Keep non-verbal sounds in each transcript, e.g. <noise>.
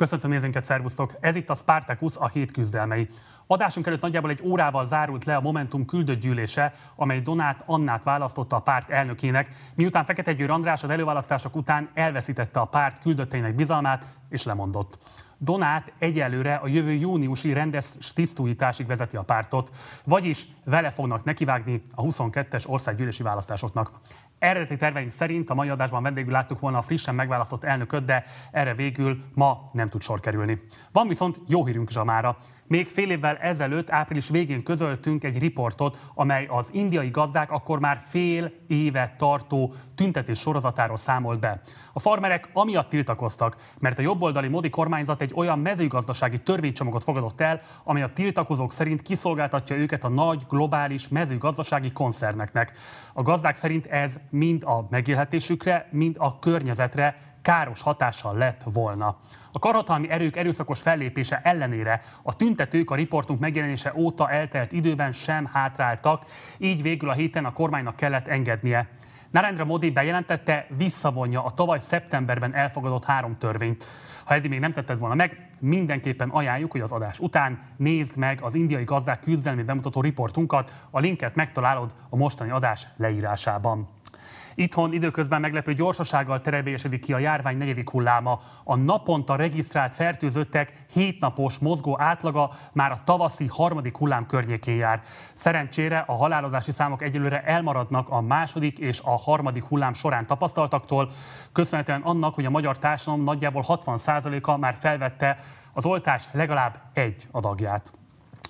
Köszöntöm nézőnket, szervusztok! Ez itt a Spartacus, a hét küzdelmei. Adásunk előtt nagyjából egy órával zárult le a Momentum küldött gyűlése, amely Donát Annát választotta a párt elnökének, miután Fekete Győr András az előválasztások után elveszítette a párt küldötteinek bizalmát és lemondott. Donát egyelőre a jövő júniusi rendes tisztújításig vezeti a pártot, vagyis vele fognak nekivágni a 22-es országgyűlési választásoknak. Eredeti terveink szerint a mai adásban vendégül láttuk volna a frissen megválasztott elnököt, de erre végül ma nem tud sor kerülni. Van viszont jó hírünk Zsamára. Még fél évvel ezelőtt, április végén közöltünk egy riportot, amely az indiai gazdák akkor már fél éve tartó tüntetés sorozatáról számolt be. A farmerek amiatt tiltakoztak, mert a jobboldali Modi kormányzat egy olyan mezőgazdasági törvénycsomagot fogadott el, amely a tiltakozók szerint kiszolgáltatja őket a nagy globális mezőgazdasági koncerneknek. A gazdák szerint ez mind a megélhetésükre, mind a környezetre káros hatással lett volna. A karhatalmi erők erőszakos fellépése ellenére a tüntetők a riportunk megjelenése óta eltelt időben sem hátráltak, így végül a héten a kormánynak kellett engednie. Narendra Modi bejelentette, visszavonja a tavaly szeptemberben elfogadott három törvényt. Ha eddig még nem tetted volna meg, mindenképpen ajánljuk, hogy az adás után nézd meg az indiai gazdák küzdelmi bemutató riportunkat, a linket megtalálod a mostani adás leírásában. Itthon időközben meglepő gyorsasággal terebélyesedik ki a járvány negyedik hulláma. A naponta regisztrált fertőzöttek hétnapos mozgó átlaga már a tavaszi harmadik hullám környékén jár. Szerencsére a halálozási számok egyelőre elmaradnak a második és a harmadik hullám során tapasztaltaktól, köszönhetően annak, hogy a magyar társadalom nagyjából 60%-a már felvette az oltás legalább egy adagját.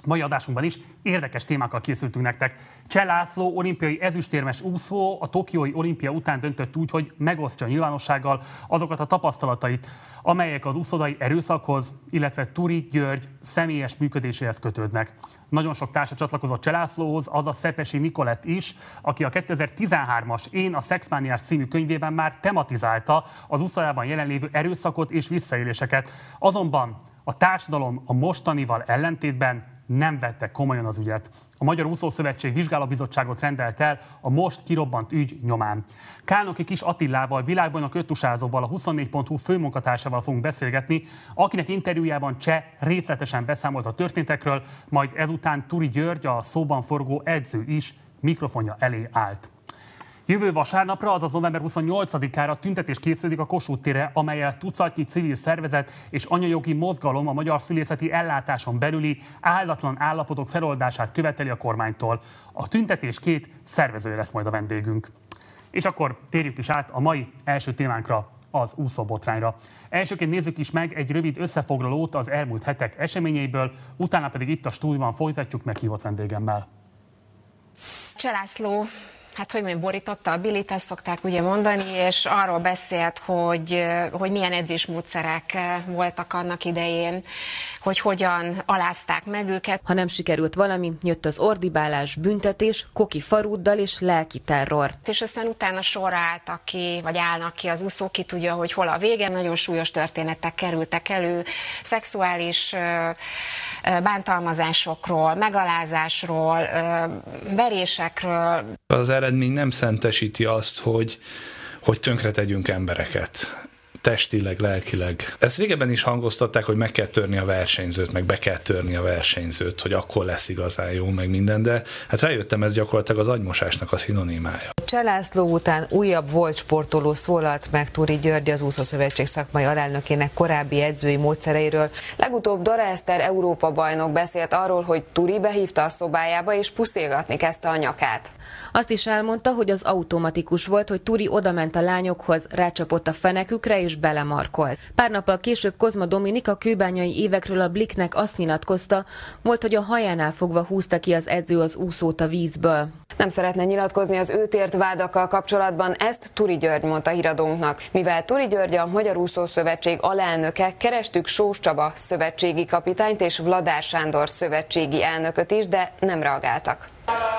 Mai adásunkban is érdekes témákkal készültünk nektek. Cseh László, olimpiai ezüstérmes úszó, a Tokiói olimpia után döntött úgy, hogy megosztja a nyilvánossággal azokat a tapasztalatait, amelyek az úszodai erőszakhoz, illetve Turi György személyes működéséhez kötődnek. Nagyon sok társa csatlakozott Cselászlóhoz, az a Szepesi Nikolett is, aki a 2013-as Én a Szexmániás című könyvében már tematizálta az úszodában jelenlévő erőszakot és visszaéléseket. Azonban a társadalom a mostanival ellentétben nem vette komolyan az ügyet. A Magyar Úszószövetség vizsgálóbizottságot rendelt el a most kirobbant ügy nyomán. Kálnoki Kis Attilával, világbajnok öttusázóval, a 24.hu főmunkatársával fogunk beszélgetni, akinek interjújában Cseh részletesen beszámolt a történtekről, majd ezután Turi György, a szóban forgó edző is mikrofonja elé állt. Jövő vasárnapra, azaz november 28-ára tüntetés készüldik a Kossuth tére, amelyel tucatnyi civil szervezet és anyajogi mozgalom a magyar szülészeti ellátáson belüli áldatlan állapotok feloldását követeli a kormánytól. A tüntetés két szervezője lesz majd a vendégünk. És akkor térjük is át a mai első témánkra, az úszóbotrányra. Elsőként nézzük is meg egy rövid összefoglalót az elmúlt hetek eseményeiből, utána pedig itt a stúdióban folytatjuk meghívott vendégemmel. Cselászló hát hogy mondjam, borította a bilit, ezt szokták ugye mondani, és arról beszélt, hogy, hogy milyen edzésmódszerek voltak annak idején, hogy hogyan alázták meg őket. Ha nem sikerült valami, jött az ordibálás, büntetés, koki farúddal és lelki terror. És aztán utána sorra álltak ki, vagy állnak ki az úszók, ki tudja, hogy hol a vége. Nagyon súlyos történetek kerültek elő, szexuális bántalmazásokról, megalázásról, verésekről. Az eredmény nem szentesíti azt, hogy, hogy tönkre tegyünk embereket testileg, lelkileg. Ezt régebben is hangoztatták, hogy meg kell törni a versenyzőt, meg be kell törni a versenyzőt, hogy akkor lesz igazán jó, meg minden, de hát rájöttem, ez gyakorlatilag az agymosásnak a szinonimája. Cselászló után újabb volt sportoló szólalt meg Túri György, az Úszószövetség szakmai alelnökének korábbi edzői módszereiről. Legutóbb Dora Eszter Európa bajnok beszélt arról, hogy Turi behívta a szobájába és puszilgatni kezdte a nyakát. Azt is elmondta, hogy az automatikus volt, hogy Turi odament a lányokhoz, rácsapott a fenekükre és belemarkolt. Pár nappal később Kozma Dominik a kőbányai évekről a Bliknek azt nyilatkozta, volt, hogy a hajánál fogva húzta ki az edző az úszót a vízből. Nem szeretne nyilatkozni az őt ért vádakkal kapcsolatban, ezt Turi György mondta híradónknak. Mivel Turi György a Magyar Úszó Szövetség alelnöke, kerestük Sós Csaba szövetségi kapitányt és Vladár Sándor szövetségi elnököt is, de nem reagáltak.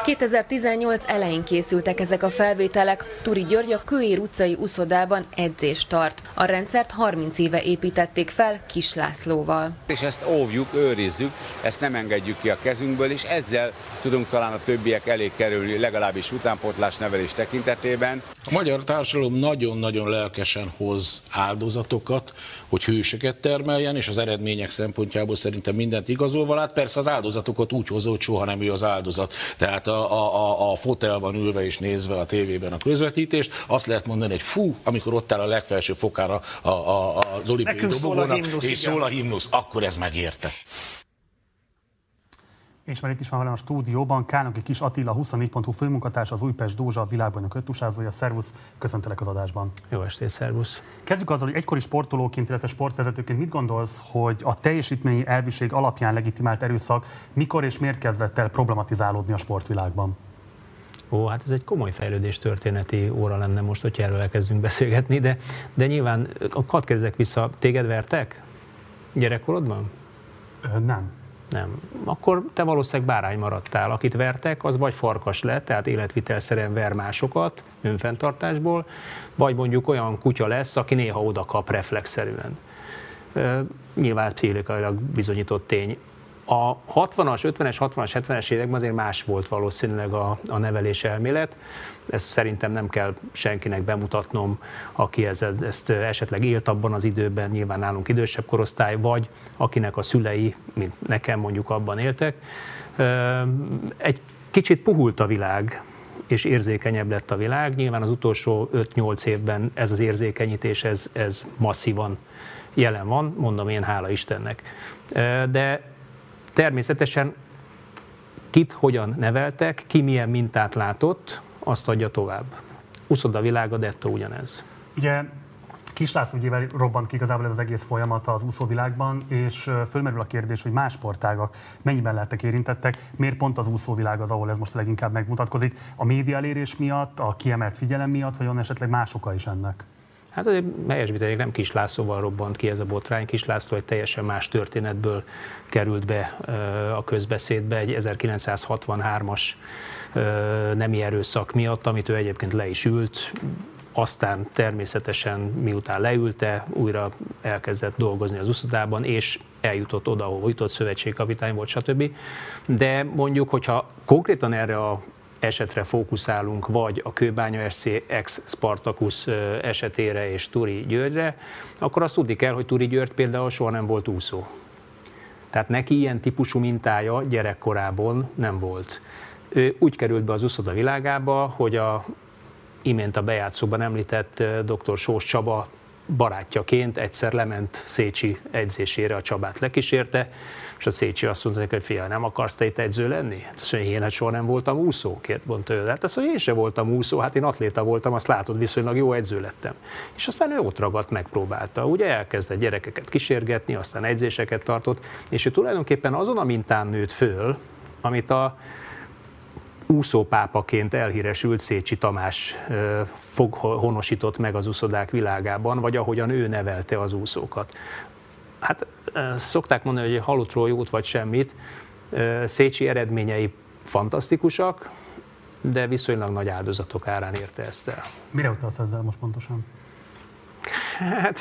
2018 elején készültek ezek a felvételek. Turi György a Kőér utcai uszodában edzést tart. A rendszert 30 éve építették fel Kis Lászlóval. És ezt óvjuk, őrizzük, ezt nem engedjük ki a kezünkből, és ezzel tudunk talán a többiek elé kerülni, legalábbis utánpótlás nevelés tekintetében. A magyar társadalom nagyon-nagyon lelkesen hoz áldozatokat, hogy hősöket termeljen, és az eredmények szempontjából szerintem mindent igazolva lát. Persze az áldozatokat úgy hozza, hogy soha nem ő az áldozat. Tehát a, a, a, a fotelban ülve és nézve a tévében a közvetítést, azt lehet mondani, hogy fú, amikor ott áll a legfelső fokára a, a, az olimpiai dobogónak, és szól a himnusz, akkor ez megérte. És már itt is van velem a stúdióban Kálnoki Kis Attila, 24.hu főmunkatárs, az Újpest Dózsa világbajnok öttusázója. Szervusz, köszöntelek az adásban. Jó estét, szervusz. Kezdjük azzal, hogy egykori sportolóként, illetve sportvezetőként mit gondolsz, hogy a teljesítményi elviség alapján legitimált erőszak mikor és miért kezdett el problematizálódni a sportvilágban? Ó, hát ez egy komoly fejlődés történeti óra lenne most, hogy erről elkezdünk beszélgetni, de, de nyilván, hadd kérdezek vissza, téged vertek gyerekkorodban? Ö, nem. Nem. Akkor te valószínűleg bárány maradtál. Akit vertek, az vagy farkas lett, tehát életvitelszerűen ver másokat önfenntartásból, vagy mondjuk olyan kutya lesz, aki néha oda kap reflexzerűen. Nyilván pszichikailag bizonyított tény. A 60-as, 50-es, 60-as, 70-es években azért más volt valószínűleg a, a nevelés elmélet. Ezt szerintem nem kell senkinek bemutatnom, aki ez, ezt esetleg élt abban az időben, nyilván nálunk idősebb korosztály, vagy akinek a szülei, mint nekem mondjuk abban éltek. Egy kicsit puhult a világ, és érzékenyebb lett a világ. Nyilván az utolsó 5-8 évben ez az érzékenyítés, ez, ez masszívan jelen van, mondom én, hála Istennek. De természetesen kit hogyan neveltek, ki milyen mintát látott, azt adja tovább. Uszoda világa, dettó ugyanez. Ugye Kis László ügyével robbant ki igazából ez az egész folyamat az úszóvilágban, és fölmerül a kérdés, hogy más sportágak mennyiben lehettek érintettek, miért pont az úszóvilág az, ahol ez most leginkább megmutatkozik, a média elérés miatt, a kiemelt figyelem miatt, vagy van esetleg más oka is ennek? Hát azért helyesbítenék, nem Kis Lászlóval robbant ki ez a botrány. Kis László egy teljesen más történetből került be a közbeszédbe, egy 1963-as nemi erőszak miatt, amit ő egyébként le is ült, aztán természetesen miután leülte, újra elkezdett dolgozni az uszodában, és eljutott oda, ahol jutott, szövetségkapitány volt, stb. De mondjuk, hogyha konkrétan erre a esetre fókuszálunk, vagy a Kőbánya SC ex Spartacus esetére és Turi Györgyre, akkor azt tudni kell, hogy Turi György például soha nem volt úszó. Tehát neki ilyen típusú mintája gyerekkorában nem volt. Ő úgy került be az úszoda világába, hogy a imént a bejátszóban említett dr. Sós Csaba barátjaként egyszer lement Szécsi edzésére, a Csabát lekísérte, és a Szécsi azt mondta hogy fia, nem akarsz te itt edző lenni? Hát azt mondja, én hát soha nem voltam úszó, kért mondta ő. Hát azt mondja, én sem voltam úszó, hát én atléta voltam, azt látod, viszonylag jó edző lettem. És aztán ő ott ragadt, megpróbálta. Ugye elkezdett gyerekeket kísérgetni, aztán edzéseket tartott, és ő tulajdonképpen azon a mintán nőtt föl, amit a úszópápaként elhíresült Szécsi Tamás fog, honosított meg az úszodák világában, vagy ahogyan ő nevelte az úszókat. Hát szokták mondani, hogy halottról jót vagy semmit. Szécsi eredményei fantasztikusak, de viszonylag nagy áldozatok árán érte ezt el. Mire utalsz ezzel most pontosan? Hát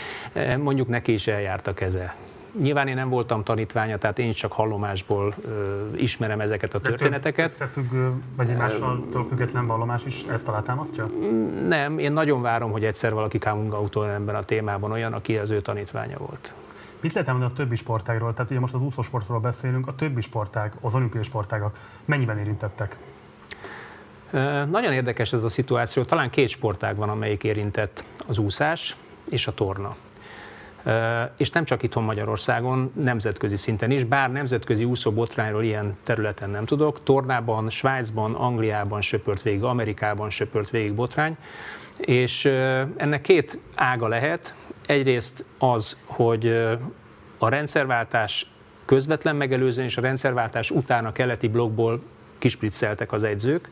<laughs> mondjuk neki is eljárt a keze. Nyilván én nem voltam tanítványa, tehát én csak hallomásból ö, ismerem ezeket a De történeteket. összefüggő, vagy egymással független vallomás is ezt alátámasztja? Nem, én nagyon várom, hogy egyszer valaki coming out ebben a témában olyan, aki az ő tanítványa volt. Mit lehet mondani a többi sportágról? Tehát ugye most az úszósportról beszélünk, a többi sportág, az olimpiai sportágak mennyiben érintettek? Nagyon érdekes ez a szituáció. Talán két sportág van, amelyik érintett az úszás és a torna és nem csak itthon Magyarországon, nemzetközi szinten is, bár nemzetközi úszóbotrányról ilyen területen nem tudok. Tornában, Svájcban, Angliában söpört végig, Amerikában söpört végig botrány, és ennek két ága lehet. Egyrészt az, hogy a rendszerváltás közvetlen megelőzően és a rendszerváltás után a keleti blokkból kispricceltek az edzők,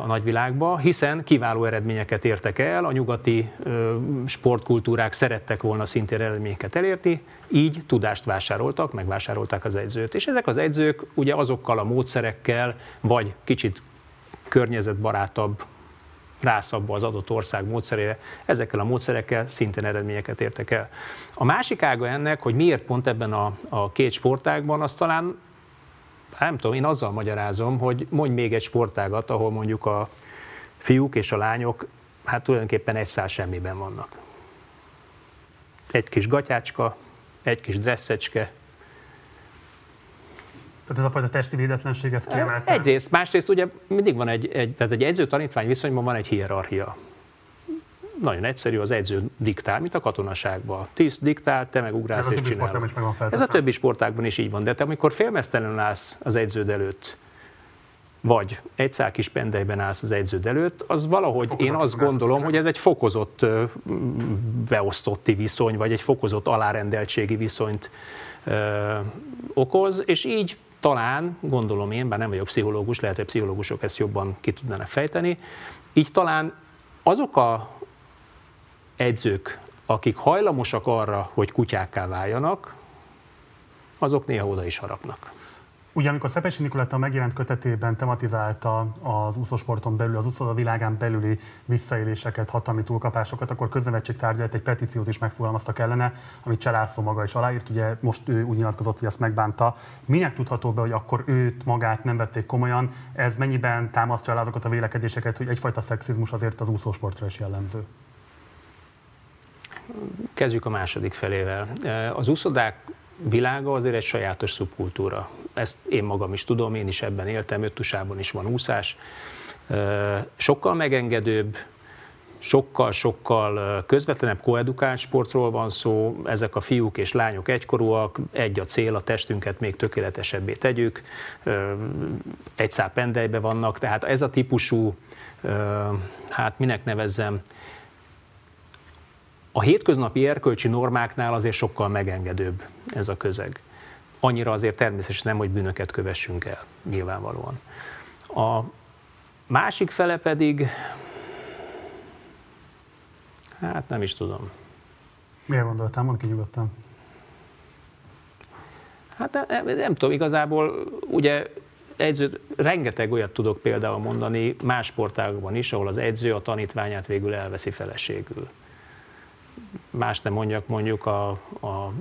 a nagyvilágba, hiszen kiváló eredményeket értek el, a nyugati sportkultúrák szerettek volna szintén eredményeket elérni, így tudást vásároltak, megvásárolták az edzőt. És ezek az edzők ugye azokkal a módszerekkel, vagy kicsit környezetbarátabb rászabva az adott ország módszerére, ezekkel a módszerekkel szintén eredményeket értek el. A másik ága ennek, hogy miért pont ebben a, a két sportágban, az talán nem tudom, én azzal magyarázom, hogy mondj még egy sportágat, ahol mondjuk a fiúk és a lányok hát tulajdonképpen egy szál semmiben vannak. Egy kis gatyácska, egy kis dresszecske, tehát ez a fajta testi védetlenség, ez kiemelt. Egyrészt, másrészt ugye mindig van egy, egy tehát egy edző-tanítvány viszonyban van egy hierarchia. Nagyon egyszerű, az edző diktál, mint a katonaságban. Tiszt diktál, te meg ugrálsz ez és csinálod. Is megvan ez a többi sportákban is így van, de te amikor félmeztelenül állsz az edződ előtt, vagy egy szál kis pendelyben állsz az edződ előtt, az valahogy fokozott én azt gondolom, hogy ez egy fokozott beosztotti viszony, vagy egy fokozott alárendeltségi viszonyt ö, okoz, és így talán, gondolom én, bár nem vagyok pszichológus, lehet, hogy pszichológusok ezt jobban ki tudnának fejteni, így talán azok a edzők, akik hajlamosak arra, hogy kutyákká váljanak, azok néha oda is harapnak. Ugye amikor Szepesi Nikoletta megjelent kötetében tematizálta az úszósporton belül, az úszóda világán belüli visszaéléseket, hatalmi túlkapásokat, akkor köznevetség tárgyalt egy petíciót is megfogalmaztak ellene, amit Cselászó maga is aláírt. Ugye most ő úgy nyilatkozott, hogy ezt megbánta. Minek tudható be, hogy akkor őt magát nem vették komolyan? Ez mennyiben támasztja el azokat a vélekedéseket, hogy egyfajta szexizmus azért az úszósportra is jellemző? Kezdjük a második felével. Az úszodák világa azért egy sajátos szubkultúra. Ezt én magam is tudom, én is ebben éltem, Öttusában is van úszás. Sokkal megengedőbb, sokkal-sokkal közvetlenebb koedukált sportról van szó, ezek a fiúk és lányok egykorúak, egy a cél, a testünket még tökéletesebbé tegyük, egy szál pendelybe vannak, tehát ez a típusú, hát minek nevezzem, a hétköznapi erkölcsi normáknál azért sokkal megengedőbb ez a közeg. Annyira azért természetesen nem, hogy bűnöket kövessünk el, nyilvánvalóan. A másik fele pedig, hát nem is tudom. Mire gondoltál? Mondd ki nyugodtan. Hát nem, nem tudom, igazából ugye edző, rengeteg olyat tudok például mondani más sportágokban is, ahol az edző a tanítványát végül elveszi feleségül más nem mondjak, mondjuk a, a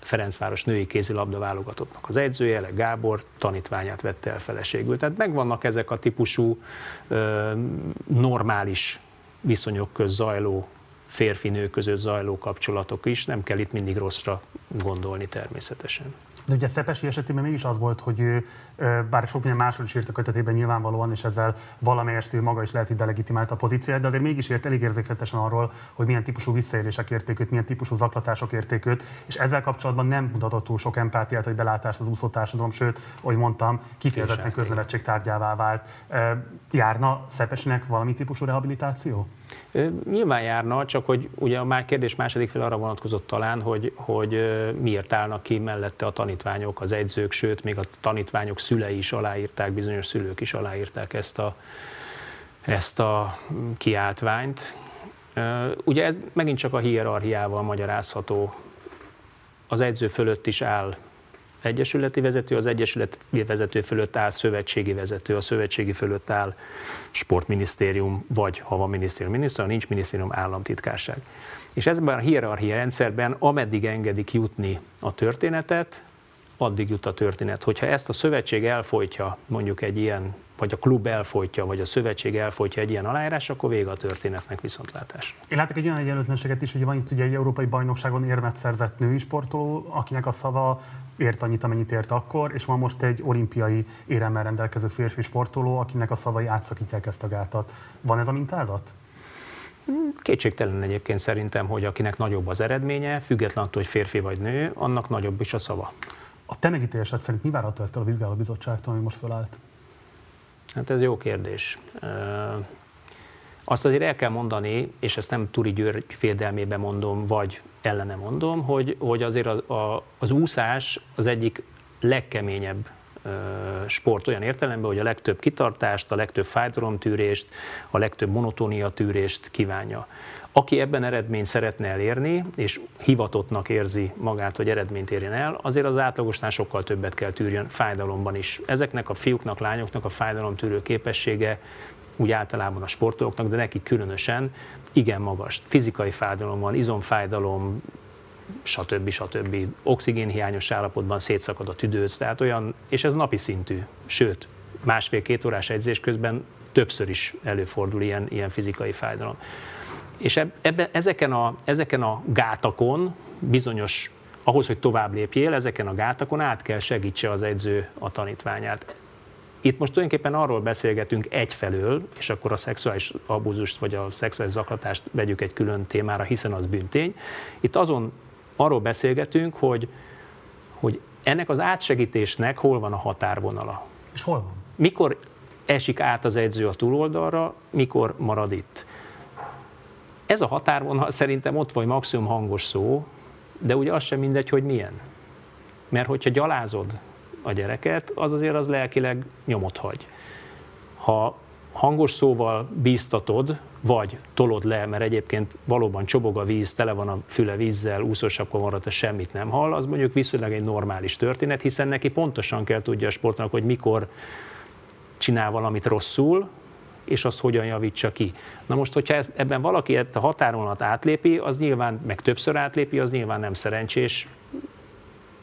Ferencváros női kézilabda válogatottnak az edzője, Le Gábor tanítványát vette el feleségül. Tehát megvannak ezek a típusú ö, normális viszonyok köz zajló férfi-nő között zajló kapcsolatok is, nem kell itt mindig rosszra gondolni természetesen. De ugye Szepesi esetében mégis az volt, hogy ő, bár sok minden másról is írt a kötetében nyilvánvalóan, és ezzel valamelyest ő maga is lehet, hogy delegitimált a pozícióját, de azért mégis írt elég érzékletesen arról, hogy milyen típusú visszaélések érték őt, milyen típusú zaklatások érték őt, és ezzel kapcsolatban nem mutatott túl sok empátiát vagy belátást az úszó társadalom, sőt, ahogy mondtam, kifejezetten köznevetség tárgyává vált. Járna Szepesinek valami típusú rehabilitáció? Nyilván járna, csak hogy ugye a már kérdés második fel arra vonatkozott talán, hogy, hogy miért állnak ki mellette a tanítványok, az edzők, sőt, még a tanítványok szülei is aláírták, bizonyos szülők is aláírták ezt a, ezt a kiáltványt. Ugye ez megint csak a hierarchiával magyarázható. Az edző fölött is áll egyesületi vezető, az egyesületi vezető fölött áll szövetségi vezető, a szövetségi fölött áll sportminisztérium, vagy ha van minisztérium, minisztérium, nincs minisztérium, államtitkárság. És ezben a hierarchia rendszerben, ameddig engedik jutni a történetet, addig jut a történet. Hogyha ezt a szövetség elfolytja, mondjuk egy ilyen, vagy a klub elfolytja, vagy a szövetség elfolytja egy ilyen aláírás, akkor vége a történetnek viszontlátás. Én látok egy olyan egyenlőtlenséget is, hogy van itt ugye egy európai bajnokságon érmet szerzett női sportoló, akinek a szava ért annyit, amennyit ért akkor, és van most egy olimpiai éremmel rendelkező férfi sportoló, akinek a szavai átszakítják ezt a gátat. Van ez a mintázat? Kétségtelen egyébként szerintem, hogy akinek nagyobb az eredménye, független attól, hogy férfi vagy nő, annak nagyobb is a szava. A te megítélésed szerint mi várható ettől a vizsgálóbizottságtól, ami most fölállt? Hát ez jó kérdés. Azt azért el kell mondani, és ezt nem Turi György védelmében mondom, vagy ellene mondom, hogy, hogy azért az, a, az úszás az egyik legkeményebb sport olyan értelemben, hogy a legtöbb kitartást, a legtöbb fájdalomtűrést, a legtöbb monotónia tűrést kívánja. Aki ebben eredményt szeretne elérni, és hivatottnak érzi magát, hogy eredményt érjen el, azért az átlagosnál sokkal többet kell tűrjön fájdalomban is. Ezeknek a fiúknak, lányoknak a fájdalomtűrő képessége úgy általában a sportolóknak, de neki különösen igen magas. Fizikai fájdalom van, izomfájdalom, stb. stb. Oxigénhiányos állapotban szétszakad a tüdőt, tehát olyan, és ez napi szintű, sőt, másfél-két órás edzés közben többször is előfordul ilyen, ilyen fizikai fájdalom. És ebbe, ezeken, a, ezeken a gátakon bizonyos ahhoz, hogy tovább lépjél, ezeken a gátakon át kell segítse az edző a tanítványát. Itt most tulajdonképpen arról beszélgetünk egyfelől, és akkor a szexuális abúzust vagy a szexuális zaklatást vegyük egy külön témára, hiszen az büntény. Itt azon arról beszélgetünk, hogy, hogy ennek az átsegítésnek hol van a határvonala. És hol van? Mikor esik át az edző a túloldalra, mikor marad itt. Ez a határvonal szerintem ott vagy maximum hangos szó, de ugye az sem mindegy, hogy milyen. Mert hogyha gyalázod a gyereket, az azért az lelkileg nyomot hagy. Ha hangos szóval bíztatod, vagy tolod le, mert egyébként valóban csobog a víz, tele van a füle vízzel, úszósapka marad, a semmit nem hall, az mondjuk viszonylag egy normális történet, hiszen neki pontosan kell tudja a sportnak, hogy mikor csinál valamit rosszul, és azt hogyan javítsa ki. Na most, hogyha ez, ebben valaki a határolat átlépi, az nyilván, meg többször átlépi, az nyilván nem szerencsés,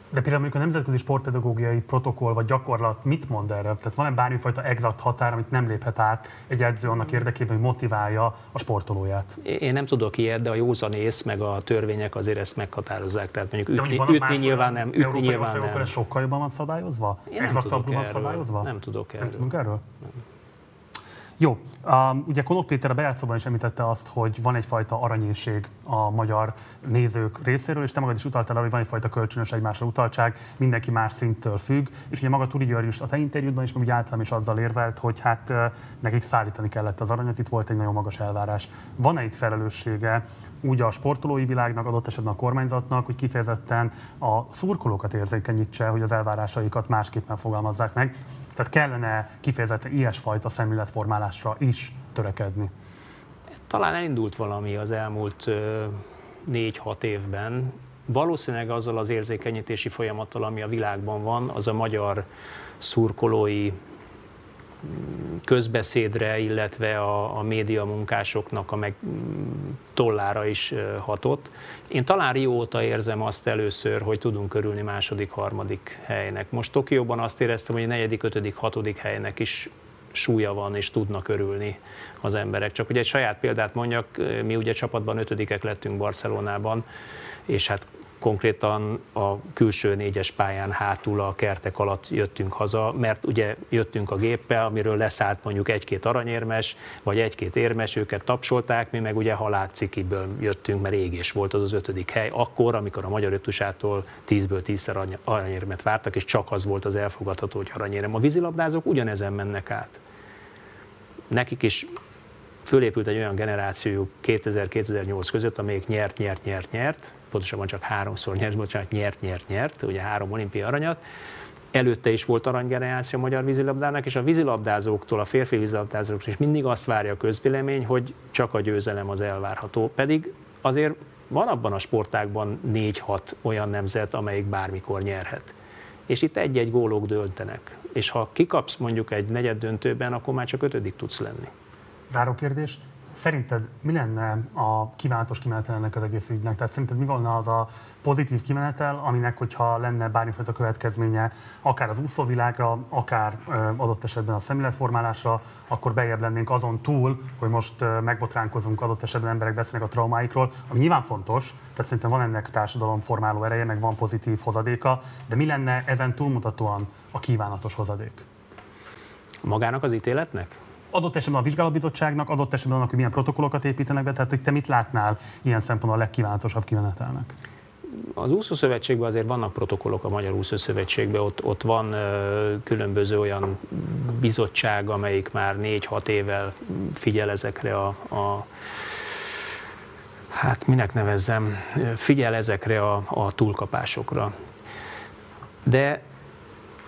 de például mondjuk a nemzetközi sportpedagógiai protokoll vagy gyakorlat mit mond erre? Tehát van-e bármifajta exakt határ, amit nem léphet át egy edző annak érdekében, hogy motiválja a sportolóját? Én nem tudok ilyet, de a józanész meg a törvények azért ezt meghatározzák. Tehát mondjuk ütni, mondjuk ütni nyilván nem. Ütni nyilván nem. ez sokkal jobban van szabályozva? Én nem tudok erről. szabályozva? Nem tudok erről. Nem tudunk erről? Nem. Jó, um, ugye Konok Péter a bejátszóban is említette azt, hogy van egyfajta aranyészség a magyar nézők részéről, és te magad is utaltál hogy van egyfajta kölcsönös egymásra utaltság, mindenki más szinttől függ, és ugye maga Turi György is a te interjúdban is, ugye általán is azzal érvelt, hogy hát nekik szállítani kellett az aranyat, itt volt egy nagyon magas elvárás. Van-e itt felelőssége úgy a sportolói világnak, adott esetben a kormányzatnak, hogy kifejezetten a szurkolókat érzékenyítse, hogy az elvárásaikat másképpen fogalmazzák meg. Tehát kellene kifejezetten ilyesfajta szemléletformálásra is törekedni. Talán elindult valami az elmúlt négy-hat évben. Valószínűleg azzal az érzékenyítési folyamattal, ami a világban van, az a magyar szurkolói közbeszédre, illetve a, a média munkásoknak a meg tollára is hatott. Én talán Rio óta érzem azt először, hogy tudunk körülni második, harmadik helynek. Most Tokióban azt éreztem, hogy a negyedik, ötödik, hatodik helynek is súlya van, és tudnak örülni az emberek. Csak ugye egy saját példát mondjak, mi ugye csapatban ötödikek lettünk Barcelonában, és hát konkrétan a külső négyes pályán hátul a kertek alatt jöttünk haza, mert ugye jöttünk a géppel, amiről leszállt mondjuk egy-két aranyérmes, vagy egy-két érmes, őket tapsolták, mi meg ugye halálcikiből jöttünk, mert égés volt az az ötödik hely, akkor, amikor a magyar ötusától tízből tízszer aranyérmet vártak, és csak az volt az elfogadható, hogy aranyérem. A vízilabdázók ugyanezen mennek át. Nekik is fölépült egy olyan generáció 2000-2008 között, amelyik nyert, nyert, nyert, nyert, pontosabban csak háromszor nyert, bocsánat, nyert, nyert, nyert, ugye három olimpia aranyat, előtte is volt aranygeneráció a magyar vízilabdának, és a vízilabdázóktól, a férfi vízilabdázóktól is mindig azt várja a közvélemény, hogy csak a győzelem az elvárható. Pedig azért van abban a sportágban 4-6 olyan nemzet, amelyik bármikor nyerhet. És itt egy-egy gólok döntenek. És ha kikapsz mondjuk egy negyed döntőben, akkor már csak ötödik tudsz lenni. Záró kérdés. Szerinted mi lenne a kívánatos kimenetel ennek az egész ügynek? Tehát szerinted mi volna az a pozitív kimenetel, aminek, hogyha lenne bármifajta következménye, akár az úszóvilágra, akár adott esetben a szemléletformálásra, akkor bejebb lennénk azon túl, hogy most megbotránkozunk, adott esetben emberek beszélnek a traumáikról, ami nyilván fontos, tehát szerintem van ennek társadalom formáló ereje, meg van pozitív hozadéka, de mi lenne ezen túlmutatóan a kívánatos hozadék? Magának az ítéletnek? Adott esetben a vizsgálóbizottságnak, adott esetben annak, hogy milyen protokollokat építenek be, tehát hogy te mit látnál ilyen szempontból a legkívánatosabb kimenetelnek? Az úszószövetségben azért vannak protokollok a Magyar Úszószövetségben, ott, ott van ö, különböző olyan bizottság, amelyik már négy-hat évvel figyel ezekre a, a hát minek nevezzem, figyel ezekre a, a túlkapásokra. De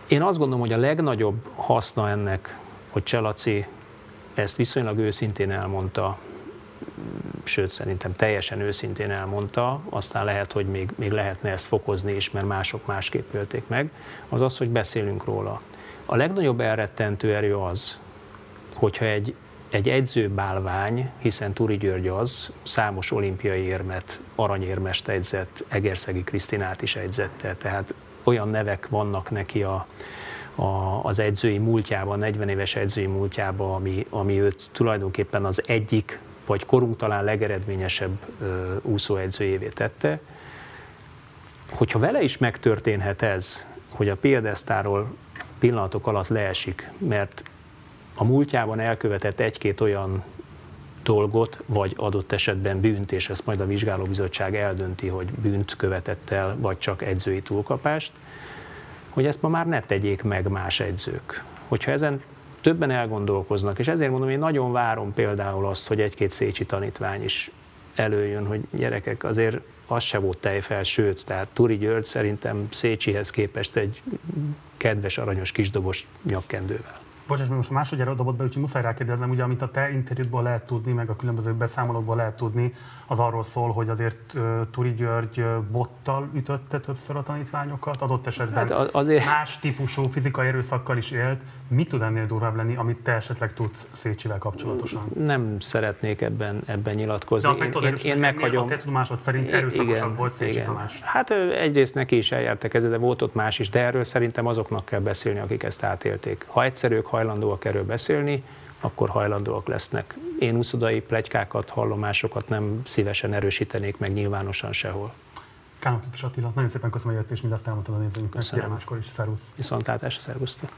én azt gondolom, hogy a legnagyobb haszna ennek, hogy Cselaci ezt viszonylag őszintén elmondta, sőt szerintem teljesen őszintén elmondta, aztán lehet, hogy még, még lehetne ezt fokozni is, mert mások másképp élték meg, az az, hogy beszélünk róla. A legnagyobb elrettentő erő az, hogyha egy, egy edzőbálvány, hiszen Turi György az, számos olimpiai érmet, aranyérmest edzett, Egerszegi Krisztinát is edzette, tehát olyan nevek vannak neki a, a, az edzői múltjában, 40 éves edzői múltjában, ami, ami őt tulajdonképpen az egyik, vagy korunk talán legeredményesebb úszóedzőjévé tette. Hogyha vele is megtörténhet ez, hogy a piedesztáról pillanatok alatt leesik, mert a múltjában elkövetett egy-két olyan dolgot, vagy adott esetben bűnt, és ezt majd a vizsgálóbizottság eldönti, hogy bűnt követett el, vagy csak edzői túlkapást, hogy ezt ma már ne tegyék meg más edzők. Hogyha ezen többen elgondolkoznak, és ezért mondom, én nagyon várom például azt, hogy egy-két Szécsi tanítvány is előjön, hogy gyerekek, azért az se volt tejfel, sőt, tehát Turi György szerintem Szécsihez képest egy kedves, aranyos kisdobos nyakkendővel. Bocsás, most másodjára dobott be, úgyhogy muszáj rákérdeznem, ugye amit a te interjútból lehet tudni, meg a különböző beszámolókból lehet tudni, az arról szól, hogy azért uh, Turi György bottal ütötte többször a tanítványokat, adott esetben hát azért... más típusú fizikai erőszakkal is élt. Mi tud ennél durvább lenni, amit te esetleg tudsz Szécsivel kapcsolatosan? Nem szeretnék ebben, ebben nyilatkozni. De azt én, én, én meghagyom. A te tudomásod szerint erőszakosabb igen, volt Szécsi igen. Tamás. Hát egyrészt neki is eljártak ezzel, de volt ott más is, de erről szerintem azoknak kell beszélni, akik ezt átélték. Ha egyszerűek, hajlandóak erről beszélni, akkor hajlandóak lesznek. Én úszodai plegykákat, hallomásokat nem szívesen erősítenék meg nyilvánosan sehol. Kánok Kis Attila, nagyon szépen köszönöm, hogy jött, és mindezt elmondtad a nézőinknek. Köszönöm. máskor is, szervusz. Viszontlátás, szervusztok.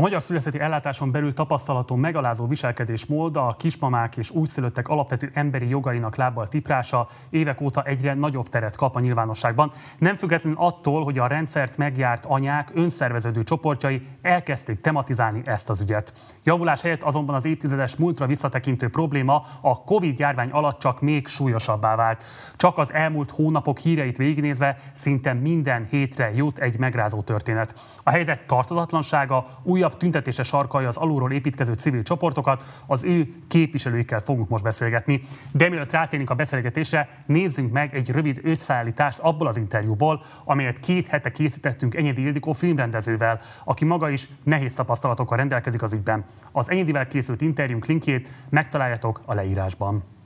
A magyar szülészeti ellátáson belül tapasztalható megalázó viselkedésmód, a kismamák és újszülöttek alapvető emberi jogainak lábbal tiprása évek óta egyre nagyobb teret kap a nyilvánosságban. Nem függetlenül attól, hogy a rendszert megjárt anyák önszerveződő csoportjai elkezdték tematizálni ezt az ügyet. Javulás helyett azonban az évtizedes múltra visszatekintő probléma a Covid járvány alatt csak még súlyosabbá vált. Csak az elmúlt hónapok híreit végignézve szinte minden hétre jut egy megrázó történet. A helyzet tartatatlansága újabb újabb tüntetése sarkalja az alulról építkező civil csoportokat, az ő képviselőikkel fogunk most beszélgetni. De mielőtt rátérünk a beszélgetésre, nézzünk meg egy rövid összeállítást abból az interjúból, amelyet két hete készítettünk Enyedi Ildikó filmrendezővel, aki maga is nehéz tapasztalatokkal rendelkezik az ügyben. Az Enyedivel készült interjúnk linkjét megtaláljátok a leírásban.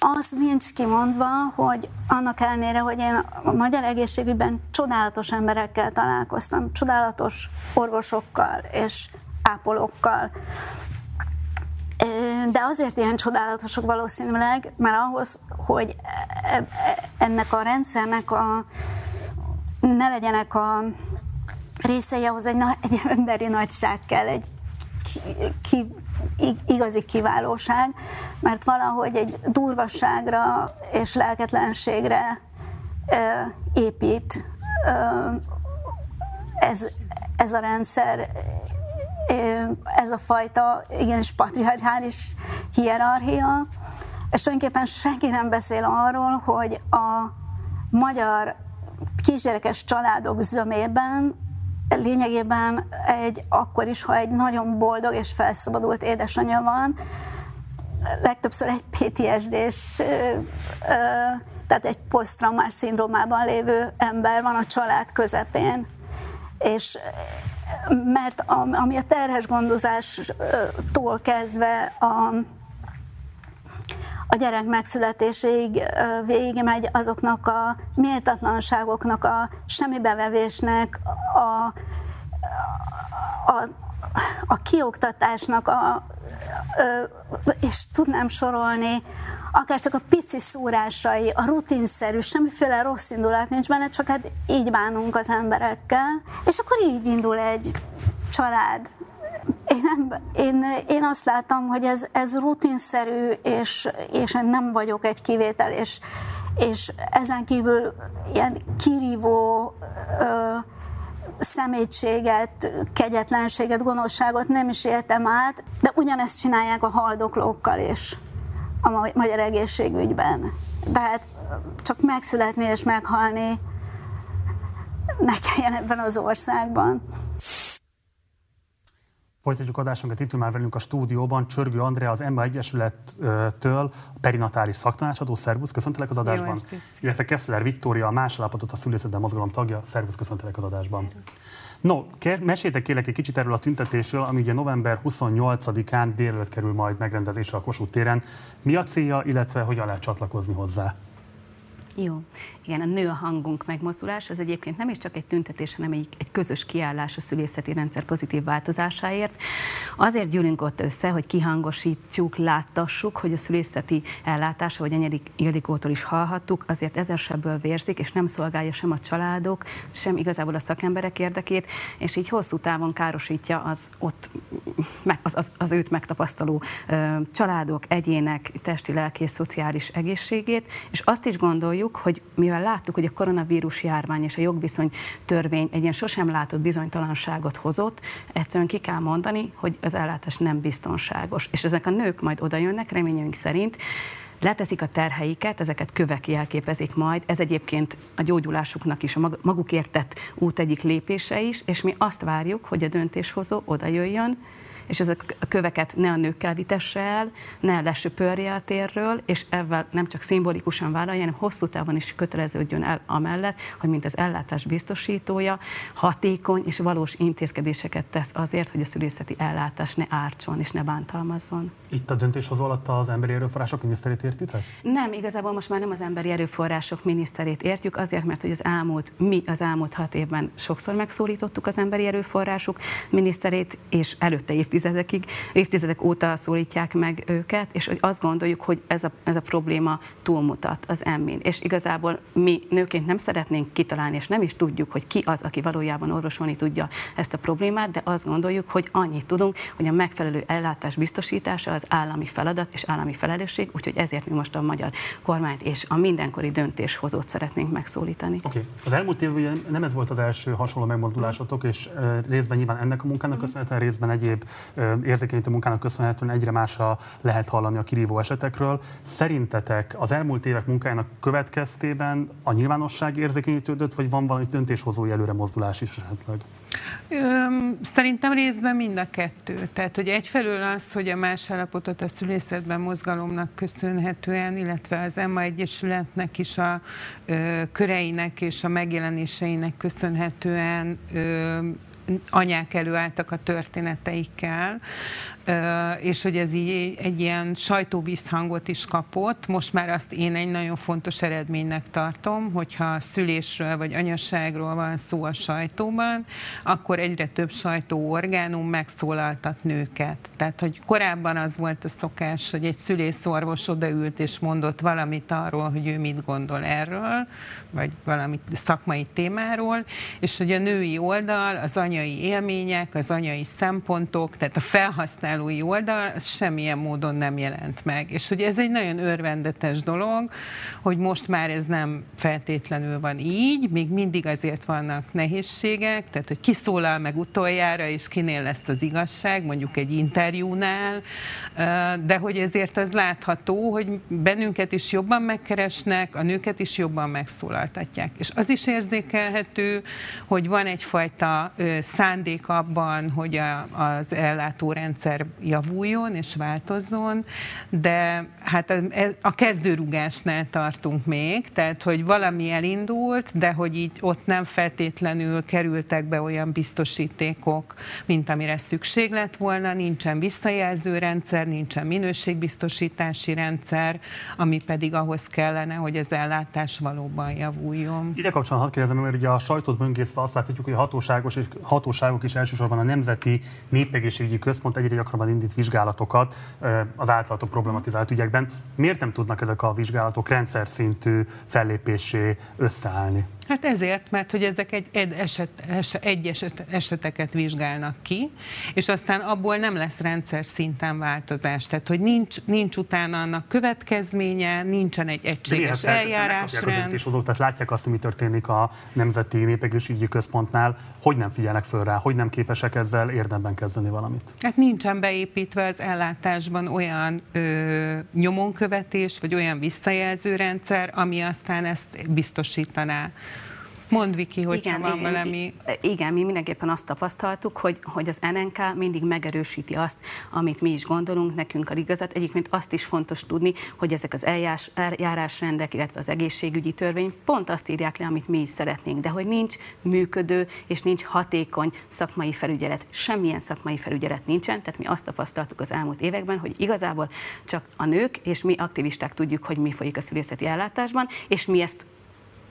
Az nincs kimondva, hogy annak ellenére, hogy én a magyar egészségügyben csodálatos emberekkel találkoztam, csodálatos orvosokkal és ápolókkal, de azért ilyen csodálatosok valószínűleg, mert ahhoz, hogy e, e, ennek a rendszernek a, ne legyenek a részei, ahhoz egy, egy emberi nagyság kell, egy ki, igazi kiválóság, mert valahogy egy durvasságra és lelketlenségre épít ez, ez a rendszer, ez a fajta igenis patriarchális hierarchia, és tulajdonképpen senki nem beszél arról, hogy a magyar kisgyerekes családok zömében lényegében egy, akkor is, ha egy nagyon boldog és felszabadult édesanyja van, legtöbbször egy PTSD-s, tehát egy posztraumás szindrómában lévő ember van a család közepén. És mert ami a terhes gondozástól kezdve a, a gyerek megszületéséig végigmegy azoknak a méltatlanságoknak, a semmibevevésnek, a, a, a kioktatásnak, a, és tudnám sorolni, akár csak a pici szórásai, a rutinszerű, semmiféle rossz indulat nincs benne, csak hát így bánunk az emberekkel, és akkor így indul egy család én, én, én azt láttam, hogy ez, ez rutinszerű, és, és én nem vagyok egy kivétel, és, és ezen kívül ilyen kirívó ö, szemétséget, kegyetlenséget, gonoszságot nem is éltem át, de ugyanezt csinálják a haldoklókkal is a magyar egészségügyben. Tehát csak megszületni és meghalni ne kelljen ebben az országban. Folytatjuk adásunkat, itt már velünk a stúdióban Csörgő Andrea, az Emma Egyesülettől, a perinatális szaktanácsadó. Szervusz, köszöntelek az adásban. Illetve Kessler Viktória, a más állapotot a szülészetben mozgalom tagja. Szervusz, köszöntelek az adásban. No, meséltek kérlek egy kicsit erről a tüntetésről, ami ugye november 28-án délelőtt kerül majd megrendezésre a Kossuth téren. Mi a célja, illetve hogyan lehet csatlakozni hozzá? Jó. Igen, a Nő a hangunk megmozdulás, az egyébként nem is csak egy tüntetés, hanem egy, egy közös kiállás a szülészeti rendszer pozitív változásáért. Azért gyűlünk ott össze, hogy kihangosítsuk, láttassuk, hogy a szülészeti ellátása, vagy Enyedik Ildikótól is hallhattuk, azért ezersebből vérzik, és nem szolgálja sem a családok, sem igazából a szakemberek érdekét, és így hosszú távon károsítja az ott az, az, az őt megtapasztaló ö, családok, egyének, testi, lelki és szociális egészségét, és azt is gondoljuk, hogy mivel mivel láttuk, hogy a koronavírus járvány és a jogviszony törvény egy ilyen sosem látott bizonytalanságot hozott, egyszerűen ki kell mondani, hogy az ellátás nem biztonságos. És ezek a nők majd oda jönnek, reményünk szerint, leteszik a terheiket, ezeket kövek jelképezik majd, ez egyébként a gyógyulásuknak is a magukért tett út egyik lépése is, és mi azt várjuk, hogy a döntéshozó oda jöjjön, és ezek a köveket ne a nőkkel vitesse el, ne lesöpörje a térről, és ezzel nem csak szimbolikusan vállalja, hanem hosszú távon is köteleződjön el amellett, hogy mint az ellátás biztosítója, hatékony és valós intézkedéseket tesz azért, hogy a szülészeti ellátás ne ártson és ne bántalmazzon. Itt a döntéshozó alatt az emberi erőforrások miniszterét értitek? Nem, igazából most már nem az emberi erőforrások miniszterét értjük, azért, mert hogy az elmúlt, mi az elmúlt hat évben sokszor megszólítottuk az emberi erőforrások miniszterét, és előtte évtizedekig évtizedekig, évtizedek óta szólítják meg őket, és hogy azt gondoljuk, hogy ez a, ez a probléma túlmutat az emmin. És igazából mi nőként nem szeretnénk kitalálni, és nem is tudjuk, hogy ki az, aki valójában orvosolni tudja ezt a problémát, de azt gondoljuk, hogy annyit tudunk, hogy a megfelelő ellátás biztosítása az állami feladat és állami felelősség, úgyhogy ezért mi most a magyar kormányt és a mindenkori döntéshozót szeretnénk megszólítani. Oké. Okay. Az elmúlt évben nem ez volt az első hasonló megmozdulásotok, és részben nyilván ennek a munkának köszönhetően, részben egyéb érzékenyítő munkának köszönhetően egyre másra lehet hallani a kirívó esetekről. Szerintetek az elmúlt évek munkájának következtében a nyilvánosság érzékenyítődött, vagy van valami döntéshozói előre mozdulás is esetleg? Szerintem részben mind a kettő. Tehát, hogy egyfelől az, hogy a más állapotot a szülészetben mozgalomnak köszönhetően, illetve az Emma Egyesületnek is a ö, köreinek és a megjelenéseinek köszönhetően anyák előálltak a történeteikkel, és hogy ez így egy ilyen sajtóvízhangot is kapott. Most már azt én egy nagyon fontos eredménynek tartom, hogyha szülésről vagy anyaságról van szó a sajtóban, akkor egyre több sajtóorgánum megszólaltat nőket. Tehát, hogy korábban az volt a szokás, hogy egy szülészorvos odaült és mondott valamit arról, hogy ő mit gondol erről, vagy valami szakmai témáról, és hogy a női oldal, az anyai élmények, az anyai szempontok, tehát a felhasználói oldal az semmilyen módon nem jelent meg. És hogy ez egy nagyon örvendetes dolog, hogy most már ez nem feltétlenül van így, még mindig azért vannak nehézségek, tehát hogy kiszólal meg utoljára, és kinél lesz az igazság, mondjuk egy interjúnál, de hogy ezért az látható, hogy bennünket is jobban megkeresnek, a nőket is jobban megszólal szolgáltatják. És az is érzékelhető, hogy van egyfajta szándék abban, hogy a, az ellátórendszer javuljon és változzon, de hát a, a kezdőrugásnál tartunk még, tehát hogy valami elindult, de hogy így ott nem feltétlenül kerültek be olyan biztosítékok, mint amire szükség lett volna, nincsen visszajelző rendszer, nincsen minőségbiztosítási rendszer, ami pedig ahhoz kellene, hogy az ellátás valóban javuljon. Ide kapcsolatban hadd kérdezem, mert ugye a sajtót böngészve azt láthatjuk, hogy a hatóságos és hatóságok is elsősorban a Nemzeti Népegészségügyi Központ egyre gyakrabban indít vizsgálatokat az általatok problematizált ügyekben. Miért nem tudnak ezek a vizsgálatok rendszer szintű fellépésé összeállni? Hát ezért, mert hogy ezek egy, egy, eset, eset, egy eset, eseteket vizsgálnak ki, és aztán abból nem lesz rendszer szinten változás. Tehát, hogy nincs, nincs utána annak következménye, nincsen egy egységes azok, tehát látják azt, mi történik a Nemzeti Népegészségügyi Központnál, hogy nem figyelnek föl rá, hogy nem képesek ezzel érdemben kezdeni valamit. Hát nincsen beépítve az ellátásban olyan ö, nyomonkövetés, vagy olyan visszajelző rendszer, ami aztán ezt biztosítaná. Mond Viki, hogyha igen, van valami. Igen, mi mindenképpen azt tapasztaltuk, hogy, hogy az NNK mindig megerősíti azt, amit mi is gondolunk, nekünk a igazat. Egyébként azt is fontos tudni, hogy ezek az eljárásrendek, illetve az egészségügyi törvény pont azt írják le, amit mi is szeretnénk, de hogy nincs működő és nincs hatékony szakmai felügyelet. Semmilyen szakmai felügyelet nincsen, tehát mi azt tapasztaltuk az elmúlt években, hogy igazából csak a nők és mi aktivisták tudjuk, hogy mi folyik a szülészeti ellátásban, és mi ezt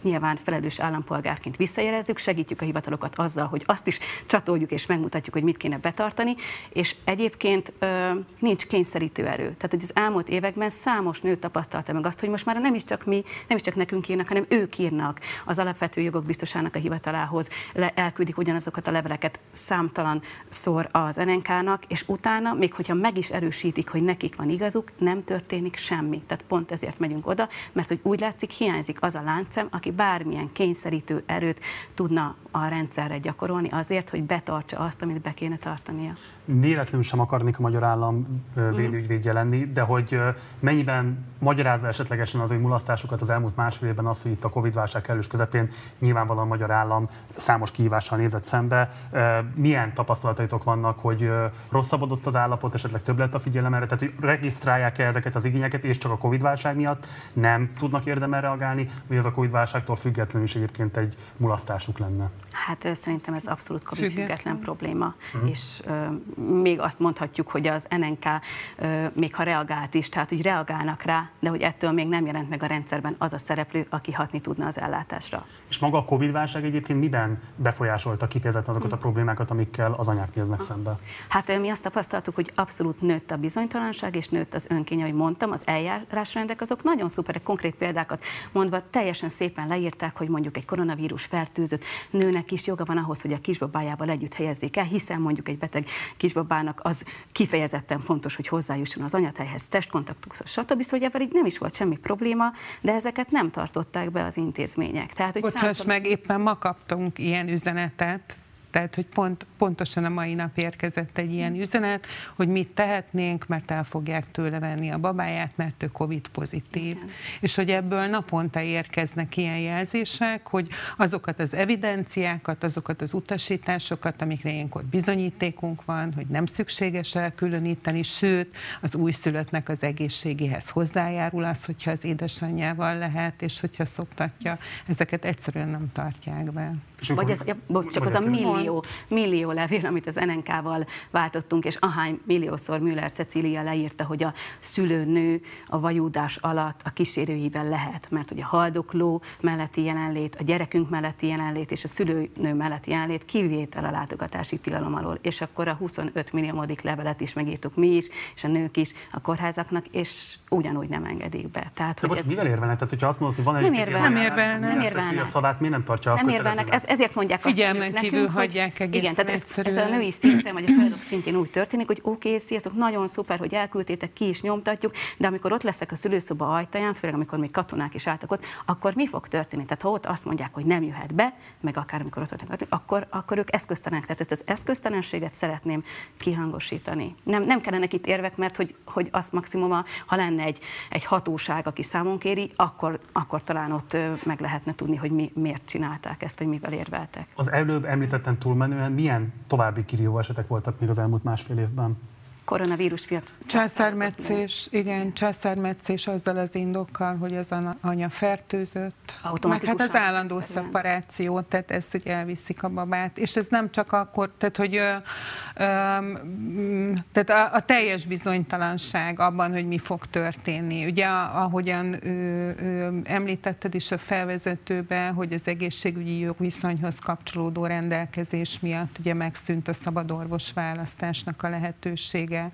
nyilván felelős állampolgárként visszajelezzük, segítjük a hivatalokat azzal, hogy azt is csatoljuk és megmutatjuk, hogy mit kéne betartani, és egyébként ö, nincs kényszerítő erő. Tehát, hogy az elmúlt években számos nő tapasztalta meg azt, hogy most már nem is csak mi, nem is csak nekünk írnak, hanem ők írnak az alapvető jogok biztosának a hivatalához, le, elküldik ugyanazokat a leveleket számtalan szor az NNK-nak, és utána, még hogyha meg is erősítik, hogy nekik van igazuk, nem történik semmi. Tehát pont ezért megyünk oda, mert hogy úgy látszik, hiányzik az a láncem, aki bármilyen kényszerítő erőt tudna a rendszerre gyakorolni azért, hogy betartsa azt, amit be kéne tartania véletlenül sem akarnék a magyar állam védőügyvédje lenni, de hogy mennyiben magyarázza esetlegesen az ő mulasztásokat az elmúlt másfél évben az, hogy itt a Covid-válság kellős közepén nyilvánvalóan a magyar állam számos kihívással nézett szembe. Milyen tapasztalataitok vannak, hogy rosszabbodott az állapot, esetleg több lett a figyelem erre, tehát hogy regisztrálják-e ezeket az igényeket, és csak a Covid-válság miatt nem tudnak érdemel reagálni, vagy az a Covid-válságtól függetlenül is egyébként egy mulasztásuk lenne? Hát szerintem ez abszolút Covid független probléma, uh-huh. és még azt mondhatjuk, hogy az NNK még ha reagált is, tehát hogy reagálnak rá, de hogy ettől még nem jelent meg a rendszerben az a szereplő, aki hatni tudna az ellátásra. És maga a Covid-válság egyébként miben befolyásolta kifejezetten azokat a problémákat, amikkel az anyák néznek szembe? Hát mi azt tapasztaltuk, hogy abszolút nőtt a bizonytalanság, és nőtt az önkény, ahogy mondtam, az eljárásrendek, azok nagyon szuperek, konkrét példákat mondva teljesen szépen leírták, hogy mondjuk egy koronavírus fertőzött nőnek is joga van ahhoz, hogy a kisbabájával együtt helyezzék el, hiszen mondjuk egy beteg kisbabának az kifejezetten fontos, hogy hozzájusson az anyatejhez, testkontaktushoz, stb. Szóval ebben így nem is volt semmi probléma, de ezeket nem tartották be az intézmények. Tehát, hogy Bocsáss számtalan... meg, éppen ma kaptunk ilyen üzenetet, tehát, hogy pont, pontosan a mai nap érkezett egy ilyen üzenet, hogy mit tehetnénk, mert el fogják tőle venni a babáját, mert ő Covid pozitív. Igen. És hogy ebből naponta érkeznek ilyen jelzések, hogy azokat az evidenciákat, azokat az utasításokat, amikre ilyenkor bizonyítékunk van, hogy nem szükséges elkülöníteni, sőt, az újszülöttnek az egészségéhez hozzájárul az, hogyha az édesanyjával lehet, és hogyha szoptatja, ezeket egyszerűen nem tartják be. Vagy ez, ja, bocs, csak az a millió, millió levél, amit az NNK-val váltottunk, és ahány milliószor Müller Cecília leírta, hogy a szülőnő a vajúdás alatt a kísérőivel lehet, mert hogy a haldokló melletti jelenlét, a gyerekünk melletti jelenlét és a szülőnő melletti jelenlét kivétel a látogatási tilalom alól. És akkor a 25 milliómodik levelet is megírtuk mi is, és a nők is a kórházaknak, és ugyanúgy nem engedik be. Tehát, De hogy bocs, ez... mivel érvelnek? Tehát, hogyha azt mondod, hogy van egy nem érvelnek. Nem érvelnek. Nem érvelnek. A szavát miért nem tartja nem érvelnek. Ez, ezért mondják Figyelmen azt kívül nekünk, hagyják hogy, Igen, tehát ez, ez, a női szinten, vagy a családok szintén úgy történik, hogy oké, okay, sziasztok, nagyon szuper, hogy elküldtétek, ki is nyomtatjuk, de amikor ott leszek a szülőszoba ajtaján, főleg amikor még katonák is álltak ott, akkor mi fog történni? Tehát ha ott azt mondják, hogy nem jöhet be, meg akár amikor ott voltak, akkor, akkor ők eszköztelenek. Tehát ezt az eszköztelenséget szeretném kihangosítani. Nem, nem kellene itt érvek, mert hogy, hogy azt maximum, ha lenne egy, egy hatóság, aki számon kéri, akkor, akkor talán ott meg lehetne tudni, hogy mi, miért csinálták ezt, vagy mivel érveltek. Az előbb említettem túlmenően milyen további kirívó esetek voltak még az elmúlt másfél évben? Koronavírus miatt. Császármetszés, igen, császármetszés azzal az indokkal, hogy az anya fertőzött. Meg hát az állandó szeparáció, tehát ezt, hogy elviszik a babát. És ez nem csak akkor, tehát hogy ö, ö, tehát a, a teljes bizonytalanság abban, hogy mi fog történni. Ugye ahogyan ö, ö, említetted is a felvezetőben, hogy az egészségügyi jogviszonyhoz kapcsolódó rendelkezés miatt ugye megszűnt a szabadorvos választásnak a lehetősége vége,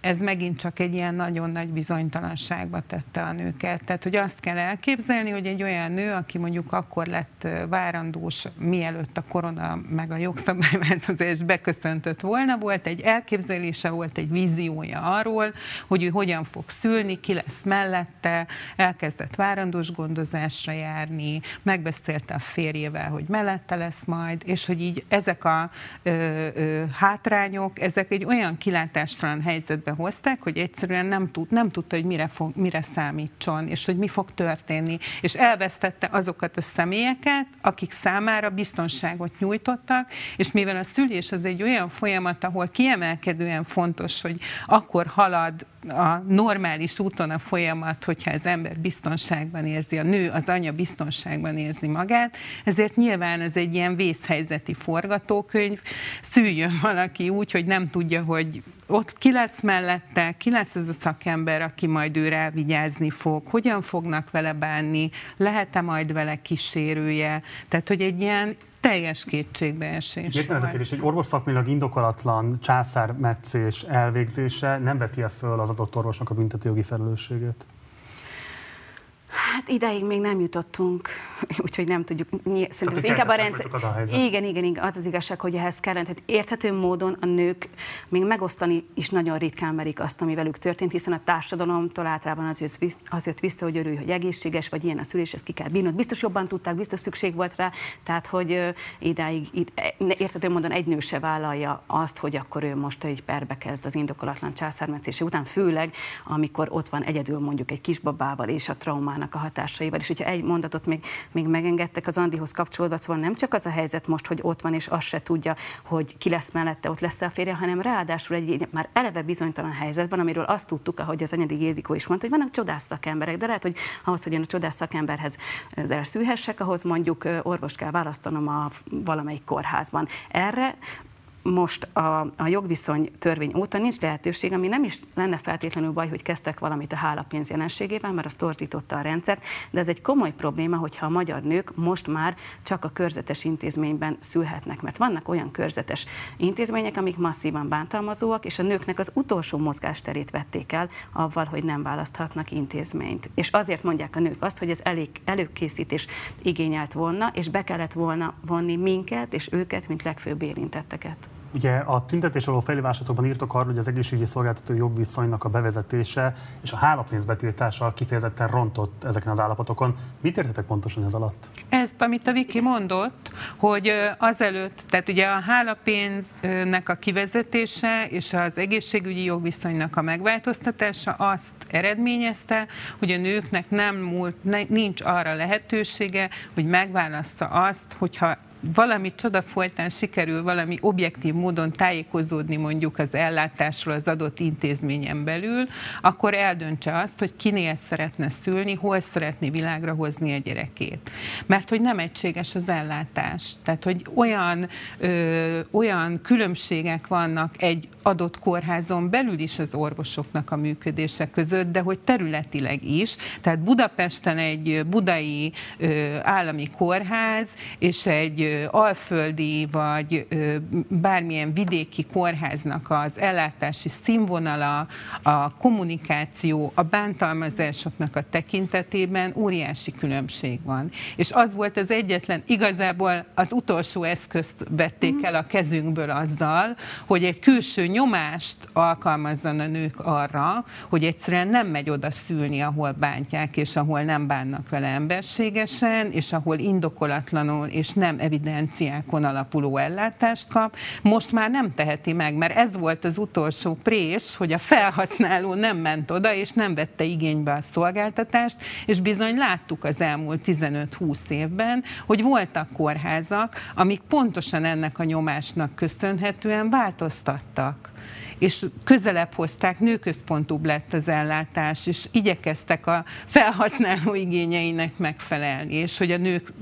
ez megint csak egy ilyen nagyon nagy bizonytalanságba tette a nőket. Tehát, hogy azt kell elképzelni, hogy egy olyan nő, aki mondjuk akkor lett várandós, mielőtt a korona meg a jogszabályváltozás <laughs> beköszöntött volna, volt egy elképzelése, volt egy víziója arról, hogy ő hogyan fog szülni, ki lesz mellette, elkezdett várandós gondozásra járni, megbeszélte a férjével, hogy mellette lesz majd, és hogy így ezek a ö, ö, hátrányok, ezek egy olyan kilátás orvostalan helyzetbe hozták, hogy egyszerűen nem, tud, nem tudta, hogy mire, fog, mire számítson, és hogy mi fog történni. És elvesztette azokat a személyeket, akik számára biztonságot nyújtottak, és mivel a szülés az egy olyan folyamat, ahol kiemelkedően fontos, hogy akkor halad a normális úton a folyamat, hogyha az ember biztonságban érzi, a nő, az anya biztonságban érzi magát, ezért nyilván ez egy ilyen vészhelyzeti forgatókönyv, szüljön valaki úgy, hogy nem tudja, hogy ott ki lesz mellette, ki lesz ez a szakember, aki majd őre vigyázni fog, hogyan fognak vele bánni, lehet-e majd vele kísérője, tehát hogy egy ilyen teljes kétségbeesés. Értem ez a kérdés, egy orvos szakmilag indokolatlan császármetszés elvégzése nem veti -e föl az adott orvosnak a büntetőjogi felelősségét? Hát ideig még nem jutottunk, <laughs> úgyhogy nem tudjuk. Szerintem ez inkább a rendszer. Az a helyzet. igen, igen, igen, az az igazság, hogy ehhez kellene. Tehát érthető módon a nők még megosztani is nagyon ritkán merik azt, ami velük történt, hiszen a társadalomtól általában az jött, vissza, az jött vissza, hogy örülj, hogy egészséges, vagy ilyen a szülés, ezt ki kell bírnod. Biztos jobban tudták, biztos szükség volt rá, tehát hogy idáig, id, érthető módon egy nő se vállalja azt, hogy akkor ő most egy perbe kezd az indokolatlan császármetszése után, főleg amikor ott van egyedül mondjuk egy kisbabával és a traumának a hatásaival. És hogyha egy mondatot még, még megengedtek az Andihoz kapcsolódva, szóval nem csak az a helyzet most, hogy ott van, és azt se tudja, hogy ki lesz mellette, ott lesz a férje, hanem ráadásul egy, már eleve bizonytalan helyzetben, amiről azt tudtuk, ahogy az anyadi Ildikó is mondta, hogy vannak csodász szakemberek, de lehet, hogy ahhoz, hogy én a csodász szakemberhez elszűhessek, ahhoz mondjuk orvost kell választanom a valamelyik kórházban. Erre most a, a jogviszony törvény óta nincs lehetőség, ami nem is lenne feltétlenül baj, hogy kezdtek valamit a hálapénz jelenségével, mert az torzította a rendszert, de ez egy komoly probléma, hogyha a magyar nők most már csak a körzetes intézményben szülhetnek, mert vannak olyan körzetes intézmények, amik masszívan bántalmazóak, és a nőknek az utolsó mozgásterét vették el avval, hogy nem választhatnak intézményt. És azért mondják a nők azt, hogy ez elég előkészítés igényelt volna, és be kellett volna vonni minket és őket, mint legfőbb érintetteket. Ugye a tüntetés való felhívásatokban írtok arról, hogy az egészségügyi szolgáltató jogviszonynak a bevezetése és a hálapénz betiltása kifejezetten rontott ezeken az állapotokon. Mit értetek pontosan ez alatt? Ezt, amit a Viki mondott, hogy azelőtt, tehát ugye a hálapénznek a kivezetése és az egészségügyi jogviszonynak a megváltoztatása azt eredményezte, hogy a nőknek nem múlt, nincs arra lehetősége, hogy megválassza azt, hogyha valami csoda folytán sikerül valami objektív módon tájékozódni mondjuk az ellátásról az adott intézményen belül, akkor eldöntse azt, hogy kinél szeretne szülni, hol szeretné világra hozni a gyerekét. Mert hogy nem egységes az ellátás. Tehát, hogy olyan, ö, olyan különbségek vannak egy adott kórházon belül is az orvosoknak a működése között, de hogy területileg is. Tehát Budapesten egy budai ö, állami kórház és egy alföldi vagy bármilyen vidéki kórháznak az ellátási színvonala, a kommunikáció, a bántalmazásoknak a tekintetében óriási különbség van. És az volt az egyetlen, igazából az utolsó eszközt vették el a kezünkből azzal, hogy egy külső nyomást alkalmazzon a nők arra, hogy egyszerűen nem megy oda szülni, ahol bántják, és ahol nem bánnak vele emberségesen, és ahol indokolatlanul és nem evidens evidenciákon alapuló ellátást kap, most már nem teheti meg, mert ez volt az utolsó prés, hogy a felhasználó nem ment oda, és nem vette igénybe a szolgáltatást, és bizony láttuk az elmúlt 15-20 évben, hogy voltak kórházak, amik pontosan ennek a nyomásnak köszönhetően változtattak. És közelebb hozták, nőközpontúbb lett az ellátás, és igyekeztek a felhasználó igényeinek megfelelni, és hogy a nők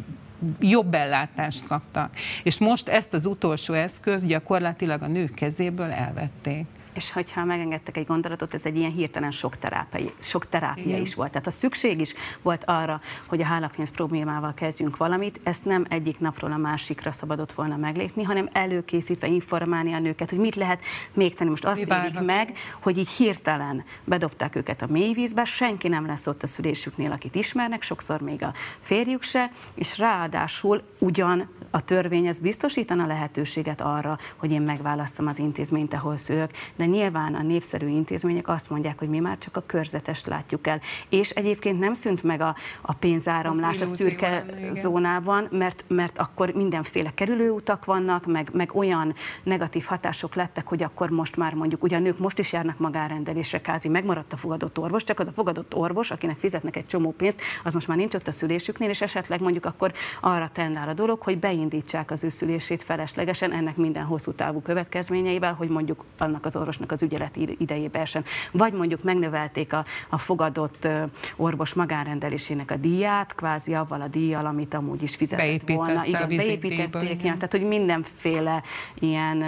jobb ellátást kaptak. És most ezt az utolsó eszköz gyakorlatilag a nők kezéből elvették. És hogyha megengedtek egy gondolatot, ez egy ilyen hirtelen sok terápia, sok terápia Igen. is volt. Tehát a szükség is volt arra, hogy a hálapénz problémával kezdjünk valamit, ezt nem egyik napról a másikra szabadott volna meglépni, hanem előkészítve informálni a nőket, hogy mit lehet még tenni. Most azt élik meg, hogy így hirtelen bedobták őket a mélyvízbe, senki nem lesz ott a szülésüknél, akit ismernek, sokszor még a férjük se, és ráadásul ugyan a törvény ez biztosítana lehetőséget arra, hogy én megválasztom az intézményt, ahol szülök, de nyilván a népszerű intézmények azt mondják, hogy mi már csak a körzetest látjuk el. És egyébként nem szűnt meg a, a pénzáramlás a szürke zónában, mert, mert akkor mindenféle kerülőutak vannak, meg, meg olyan negatív hatások lettek, hogy akkor most már mondjuk, ugye a nők most is járnak magárendelésre, kázi megmaradt a fogadott orvos, csak az a fogadott orvos, akinek fizetnek egy csomó pénzt, az most már nincs ott a szülésüknél, és esetleg mondjuk akkor arra tendál a dolog, hogy beindítsák az ő szülését feleslegesen, ennek minden hosszú távú következményeivel, hogy mondjuk annak az orvosnak az ügyeleti idejében sem. Vagy mondjuk megnövelték a, a fogadott orvos magánrendelésének a díját, kvázi avval a díjjal, amit amúgy is fizetett volna. Igen, beépítették, igen. tehát hogy mindenféle ilyen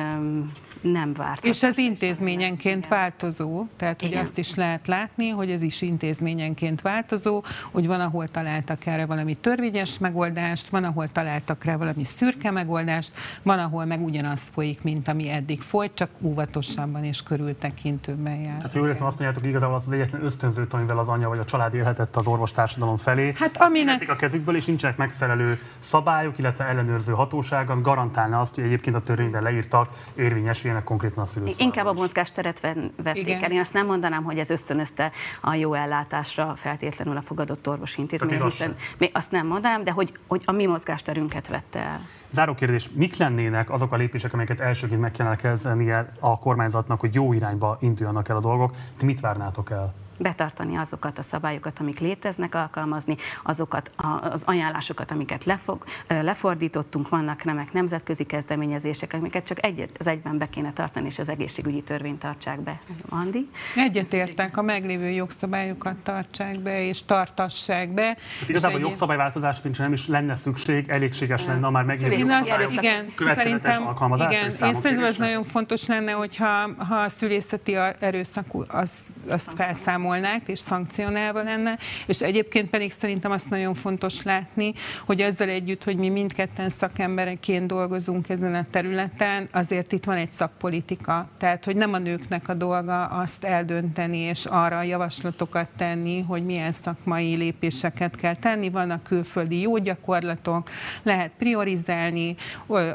nem várt. És ez intézményenként változó, tehát hogy azt is lehet látni, hogy ez is intézményenként változó, hogy van, ahol találtak erre valami törvényes megoldást, van, ahol találtak rá valami szürke megoldást, van, ahol meg ugyanaz folyik, mint ami eddig folyt, csak óvatosabban és körültekintőbben jár. Tehát jól értem, azt mondjátok, hogy igazából az, az egyetlen ösztönzőt, amivel az anya vagy a család élhetett az orvostársadalom felé, hát aminek... a kezükből, és nincsenek megfelelő szabályok, illetve ellenőrző hatóság, ami garantálna azt, hogy egyébként a törvényben leírtak érvényesüljenek konkrétan a szülőszobában. Inkább a mozgásteret vették Igen. el. Én azt nem mondanám, hogy ez ösztönözte a jó ellátásra feltétlenül a fogadott orvosi intézmény, hiszen még azt nem mondanám, de hogy, hogy a mi mozgásterünket vette el. Záró kérdés, mik lennének azok a lépések, amelyeket elsőként meg kellene kezdenie a kormányzatnak, hogy jó irányba induljanak el a dolgok? Ti mit várnátok el? Betartani azokat a szabályokat, amik léteznek, alkalmazni azokat az ajánlásokat, amiket lefog, lefordítottunk, vannak remek nemzetközi kezdeményezések, amiket csak egy, az egyben be kéne tartani, és az egészségügyi törvényt tartsák be. Andi? Egyetértek, a meglévő jogszabályokat tartsák be, és tartassák be. Hát igazából a jogszabályváltozás nincs, nem is lenne szükség, elégséges lenne a már meglévő jogszabályok igen, következetes alkalmazása. Igen, én szerintem az nagyon fontos lenne, hogyha ha a szülészeti erőszak az, azt felszámol számolnák, és szankcionálva lenne, és egyébként pedig szerintem azt nagyon fontos látni, hogy ezzel együtt, hogy mi mindketten szakembereként dolgozunk ezen a területen, azért itt van egy szakpolitika, tehát hogy nem a nőknek a dolga azt eldönteni, és arra javaslatokat tenni, hogy milyen szakmai lépéseket kell tenni, vannak külföldi jó gyakorlatok, lehet priorizálni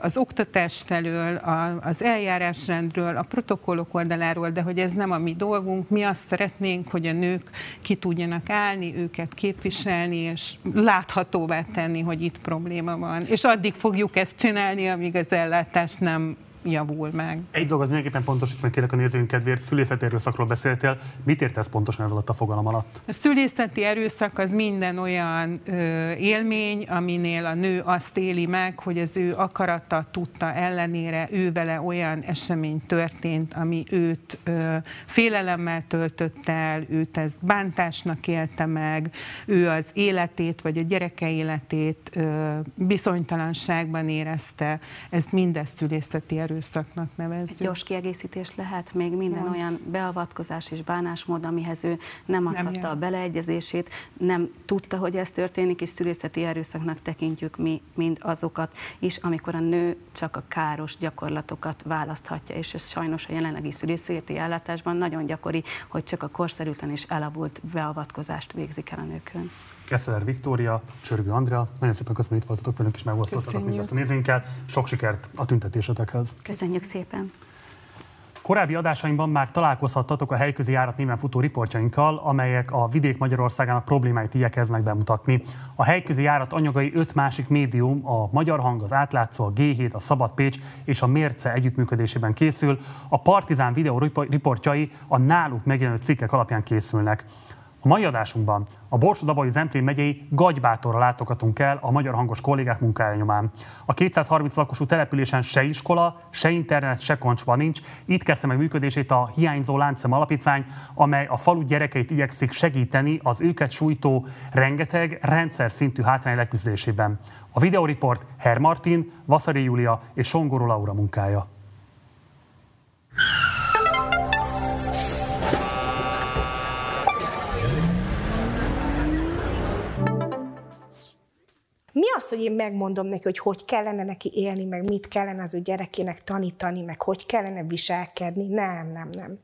az oktatás felől, az eljárásrendről, a protokollok oldaláról, de hogy ez nem a mi dolgunk, mi azt szeretnénk, hogy hogy a nők ki tudjanak állni, őket képviselni, és láthatóvá tenni, hogy itt probléma van. És addig fogjuk ezt csinálni, amíg az ellátás nem javul meg. Egy dolgot mindenképpen pontosít meg kérlek a nézőink kedvéért, szülészeti erőszakról beszéltél. Mit értesz pontosan ez alatt a fogalom alatt? A szülészeti erőszak az minden olyan ö, élmény, aminél a nő azt éli meg, hogy az ő akarata, tudta ellenére ő vele olyan esemény történt, ami őt ö, félelemmel töltött el, őt ez bántásnak élte meg, ő az életét vagy a gyereke életét ö, bizonytalanságban érezte. Ez mindez szülészeti erőszak erőszaknak nevezzük. Egy gyors kiegészítés lehet még minden nem. olyan beavatkozás és bánásmód, amihez ő nem adhatta nem a beleegyezését, nem tudta, hogy ez történik, és szülészeti erőszaknak tekintjük mi mind azokat is, amikor a nő csak a káros gyakorlatokat választhatja, és ez sajnos a jelenlegi szülészeti ellátásban nagyon gyakori, hogy csak a korszerűtlen és elavult beavatkozást végzik el a nőkön. Kessler Viktória, Csörgő Andrea. Nagyon szépen köszönöm, hogy itt voltatok velünk, és megosztottatok mindezt a nézőinkkel. Sok sikert a tüntetésetekhez. Köszönjük szépen! Korábbi adásaimban már találkozhattatok a helyközi járat néven futó riportjainkkal, amelyek a vidék Magyarországának problémáit igyekeznek bemutatni. A helyközi járat anyagai öt másik médium, a Magyar Hang, az Átlátszó, a G7, a Szabad Pécs és a Mérce együttműködésében készül. A Partizán videó riportjai a náluk megjelenő cikkek alapján készülnek. A mai adásunkban a Borsod-Abai Zemplén megyei Gagybátorra látogatunk el a magyar hangos kollégák munkája nyomán. A 230 lakosú településen se iskola, se internet, se koncsva nincs. Itt kezdte meg működését a Hiányzó Láncem Alapítvány, amely a falu gyerekeit igyekszik segíteni az őket sújtó rengeteg rendszer szintű hátrány leküzdésében. A videóriport Herr Martin, Vaszari Júlia és Songoró Laura munkája. Az, hogy én megmondom neki, hogy hogy kellene neki élni, meg mit kellene az ő gyerekének tanítani, meg hogy kellene viselkedni? Nem, nem, nem.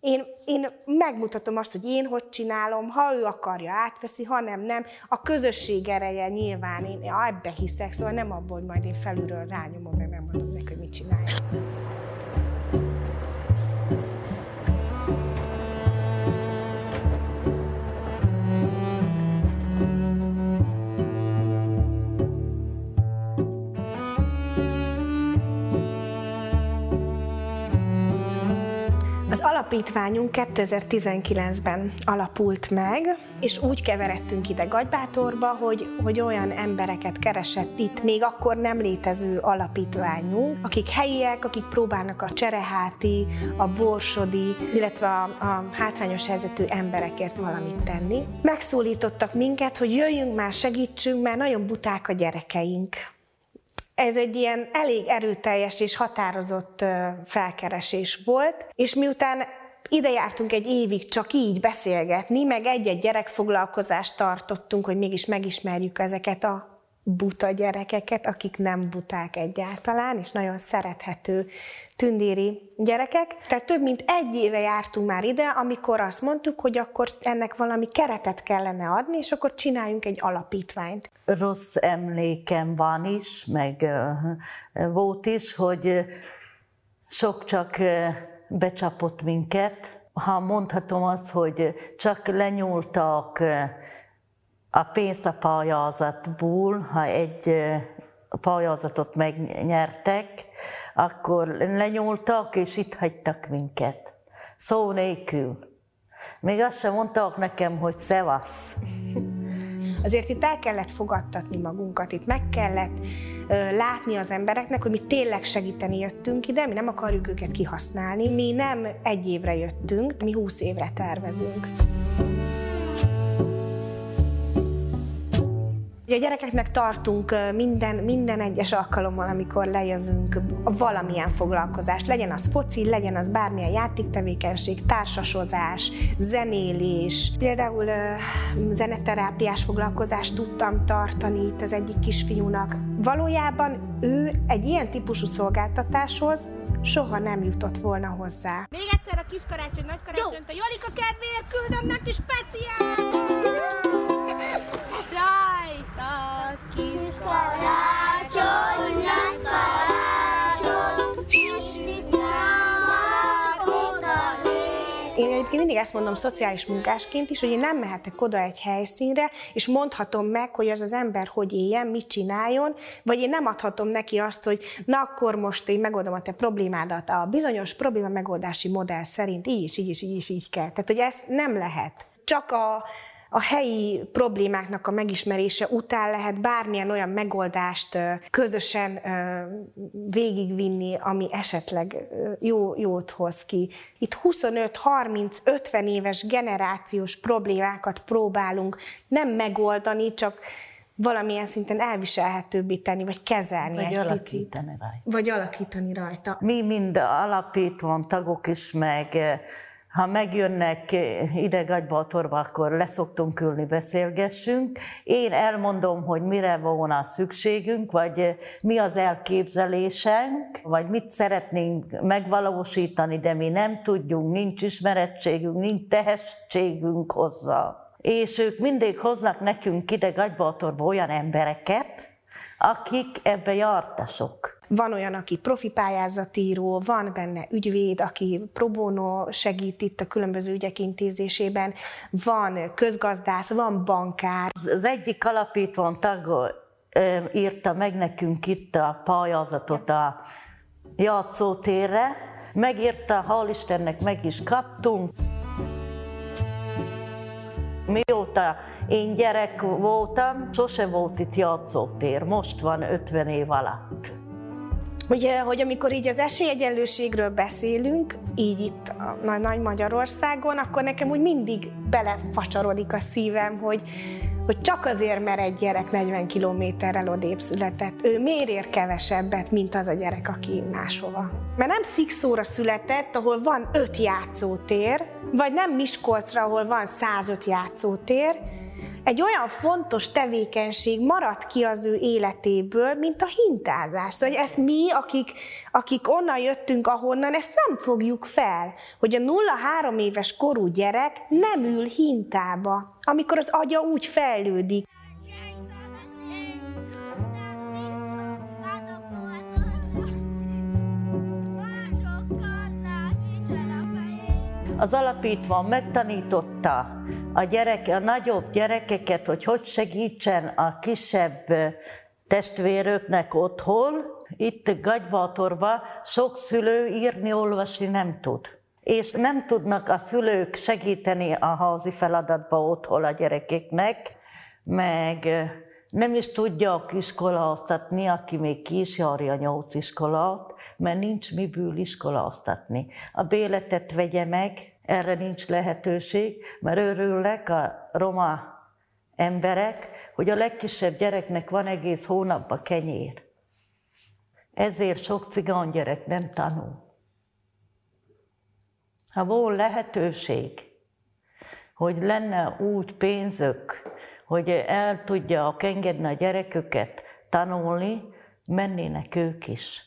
Én, én megmutatom azt, hogy én hogy csinálom, ha ő akarja, átveszi, ha nem, nem. A közösség ereje nyilván, én ebbe hiszek, szóval nem abból, hogy majd én felülről rányomom, meg nem mondom neki, hogy mit csinálja. Alapítványunk 2019-ben alapult meg, és úgy keveredtünk ide Gagybátorba, hogy, hogy olyan embereket keresett itt, még akkor nem létező alapítványunk, akik helyiek, akik próbálnak a csereháti, a borsodi, illetve a, a hátrányos helyzetű emberekért valamit tenni. Megszólítottak minket, hogy jöjjünk már, segítsünk, mert nagyon buták a gyerekeink ez egy ilyen elég erőteljes és határozott felkeresés volt, és miután ide jártunk egy évig csak így beszélgetni, meg egy-egy gyerekfoglalkozást tartottunk, hogy mégis megismerjük ezeket a buta gyerekeket, akik nem buták egyáltalán, és nagyon szerethető tündéri gyerekek. Tehát több mint egy éve jártunk már ide, amikor azt mondtuk, hogy akkor ennek valami keretet kellene adni, és akkor csináljunk egy alapítványt. Rossz emlékem van is, meg volt is, hogy sok csak becsapott minket. Ha mondhatom azt, hogy csak lenyúltak a pénzt a pályázatból, ha egy pályázatot megnyertek, akkor lenyúltak, és itt hagytak minket. Szó nélkül. Még azt sem mondtak nekem, hogy szevasz. <laughs> Azért itt el kellett fogadtatni magunkat, itt meg kellett ö, látni az embereknek, hogy mi tényleg segíteni jöttünk ide, mi nem akarjuk őket kihasználni, mi nem egy évre jöttünk, mi húsz évre tervezünk. Ugye a gyerekeknek tartunk minden, minden egyes alkalommal, amikor lejövünk valamilyen foglalkozást. Legyen az foci, legyen az bármilyen játéktevékenység, társasozás, zenélés. Például zeneterápiás foglalkozást tudtam tartani itt az egyik kisfiúnak. Valójában ő egy ilyen típusú szolgáltatáshoz soha nem jutott volna hozzá. Még egyszer a kis karácsony, nagy karácsony, a Jolika kedvéért küldöm neki speciál! <laughs> Rajta Én egyébként mindig ezt mondom szociális munkásként is, hogy én nem mehetek oda egy helyszínre, és mondhatom meg, hogy az az ember hogy éljen, mit csináljon, vagy én nem adhatom neki azt, hogy na akkor most én megoldom a te problémádat a bizonyos probléma megoldási modell szerint így is, így is, így is, így kell. Tehát, hogy ezt nem lehet. Csak a, a helyi problémáknak a megismerése után lehet bármilyen olyan megoldást közösen végigvinni, ami esetleg jó, jót hoz ki. Itt 25-30-50 éves generációs problémákat próbálunk nem megoldani, csak valamilyen szinten elviselhetőbbé tenni, vagy kezelni Vagy egy alakítani picit. rajta. Vagy alakítani rajta. Mi mind alapítván tagok is, meg ha megjönnek ide Gagybaltorba, akkor leszoktunk ülni, beszélgessünk. Én elmondom, hogy mire volna szükségünk, vagy mi az elképzelésünk, vagy mit szeretnénk megvalósítani, de mi nem tudjunk, nincs ismerettségünk, nincs tehetségünk hozzá. És ők mindig hoznak nekünk ide Gagybaltorba olyan embereket, akik ebbe jártasok. Van olyan, aki profi pályázatíró, van benne ügyvéd, aki pro bono segít itt a különböző ügyek intézésében, van közgazdász, van bankár. Az egyik alapítván tag írta meg nekünk itt a pályázatot a játszótérre, megírta, hál' Istennek meg is kaptunk. Mióta én gyerek voltam, sose volt itt játszótér, most van 50 év alatt. Ugye, hogy amikor így az esélyegyenlőségről beszélünk, így itt a Nagy- Magyarországon, akkor nekem úgy mindig belefacsarodik a szívem, hogy, hogy csak azért, mert egy gyerek 40 kilométerrel odébb született, ő miért ér kevesebbet, mint az a gyerek, aki máshova. Mert nem Szikszóra született, ahol van 5 játszótér, vagy nem Miskolcra, ahol van 105 játszótér, egy olyan fontos tevékenység maradt ki az ő életéből, mint a hintázás. Szóval ezt mi, akik, akik onnan jöttünk, ahonnan, ezt nem fogjuk fel, hogy a 0-3 éves korú gyerek nem ül hintába, amikor az agya úgy fejlődik. Az alapítvány megtanította a, gyerek, a nagyobb gyerekeket, hogy hogy segítsen a kisebb testvéröknek otthon. Itt Gagybatorba sok szülő írni, olvasni nem tud. És nem tudnak a szülők segíteni a házi feladatba otthon a gyerekeknek, meg nem is tudja iskoláztatni, aki még ki is járja nyolc iskolát, mert nincs miből iskoláztatni. A béletet vegye meg, erre nincs lehetőség, mert örülnek a roma emberek, hogy a legkisebb gyereknek van egész hónapban kenyér. Ezért sok cigány gyerek nem tanul. Ha volt lehetőség, hogy lenne úgy pénzök, hogy el tudja engedni a gyereküket tanulni, mennének ők is.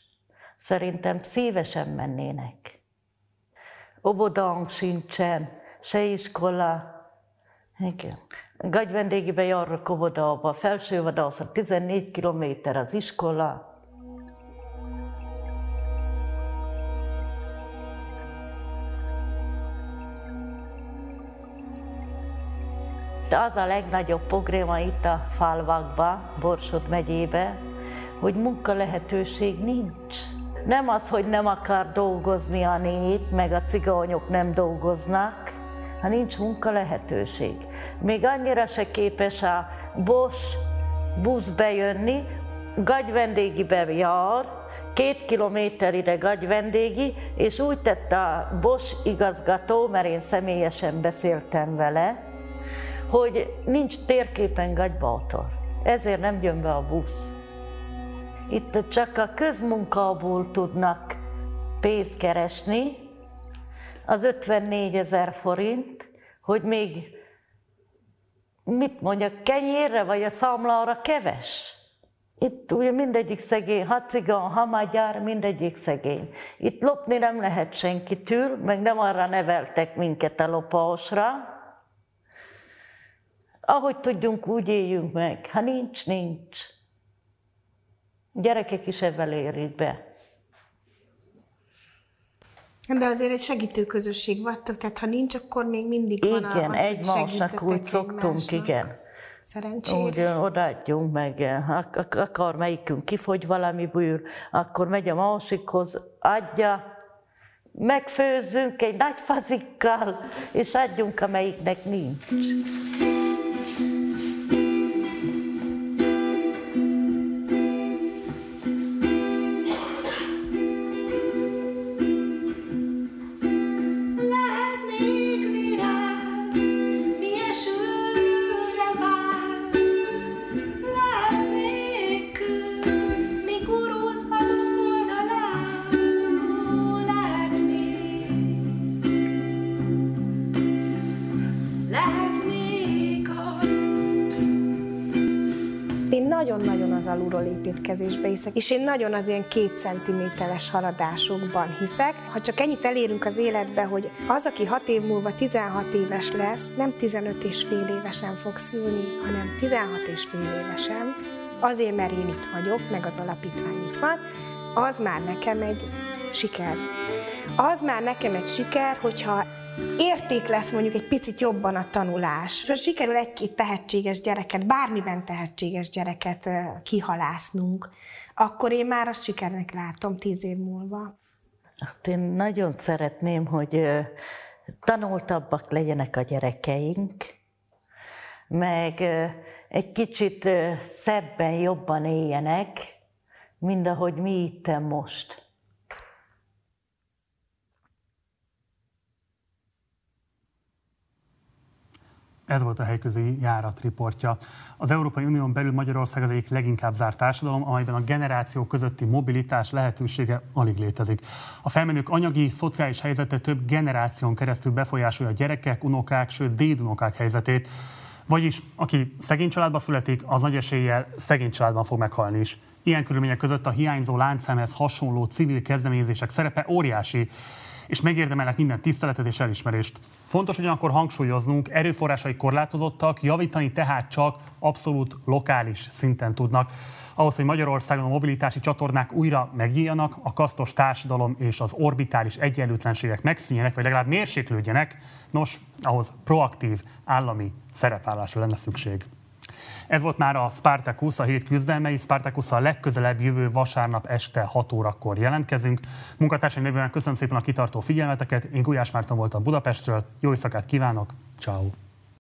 Szerintem szívesen mennének. Obodánk sincsen, se iskola. Igen. Gagy vendégibe járok óvodába, felső vadászat, 14 kilométer az iskola. De az a legnagyobb probléma itt a falvakban, Borsod megyébe, hogy munka lehetőség nincs. Nem az, hogy nem akar dolgozni a nép, meg a cigányok nem dolgoznak, ha nincs munka lehetőség. Még annyira se képes a Bosch busz bejönni, Gagy vendégibe jár, két kilométer ide Gagy vendégi, és úgy tette a Bosch igazgató, mert én személyesen beszéltem vele, hogy nincs térképen Gagybautor. Ezért nem jön be a busz. Itt csak a közmunkából tudnak pénzt keresni, az 54 ezer forint, hogy még mit mondjak, kenyérre vagy a számlára keves. Itt ugye mindegyik szegény, ha cigan, ha magyar, mindegyik szegény. Itt lopni nem lehet senkitől, meg nem arra neveltek minket a lopásra, ahogy tudjunk, úgy éljünk meg. Ha nincs, nincs. Gyerekek is ebben érik be. De azért egy segítő közösség vagytok, tehát ha nincs, akkor még mindig van Igen, az, egymásnak úgy szoktunk, igen. Szerencsére. Úgy odaadjunk meg, akar melyikünk kifogy valamiből, akkor megy a másikhoz, adja, megfőzzünk egy nagy fazikkal, és adjunk, amelyiknek nincs. nagyon-nagyon építkezésbe hiszek, és én nagyon az ilyen két centiméteres haladásokban hiszek. Ha csak ennyit elérünk az életbe, hogy az, aki hat év múlva 16 éves lesz, nem 15 és fél évesen fog szülni, hanem 16 és fél évesen, azért, mert én itt vagyok, meg az alapítvány itt van, az már nekem egy siker. Az már nekem egy siker, hogyha érték lesz mondjuk egy picit jobban a tanulás. Sikerül egy-két tehetséges gyereket, bármiben tehetséges gyereket kihalásznunk, akkor én már azt sikernek látom tíz év múlva. Hát én nagyon szeretném, hogy tanultabbak legyenek a gyerekeink, meg egy kicsit szebben, jobban éljenek, mint ahogy mi itt most. Ez volt a helyközi járat riportja. Az Európai Unión belül Magyarország az egyik leginkább zárt társadalom, amelyben a generáció közötti mobilitás lehetősége alig létezik. A felmenők anyagi, szociális helyzete több generáción keresztül befolyásolja a gyerekek, unokák, sőt dédunokák helyzetét. Vagyis, aki szegény családba születik, az nagy eséllyel szegény családban fog meghalni is. Ilyen körülmények között a hiányzó láncszemhez hasonló civil kezdeményezések szerepe óriási, és megérdemelnek minden tiszteletet és elismerést. Fontos ugyanakkor hangsúlyoznunk, erőforrásai korlátozottak, javítani tehát csak abszolút lokális szinten tudnak. Ahhoz, hogy Magyarországon a mobilitási csatornák újra megnyíljanak, a kasztos társadalom és az orbitális egyenlőtlenségek megszűnjenek, vagy legalább mérséklődjenek, nos, ahhoz proaktív állami szerepvállásra lenne szükség. Ez volt már a Spartacus, a hét küzdelmei. Spartacus a legközelebb jövő vasárnap este 6 órakor jelentkezünk. Munkatársaim nevében köszönöm szépen a kitartó figyelmeteket. Én Gulyás Márton voltam Budapestről. Jó éjszakát kívánok. Ciao.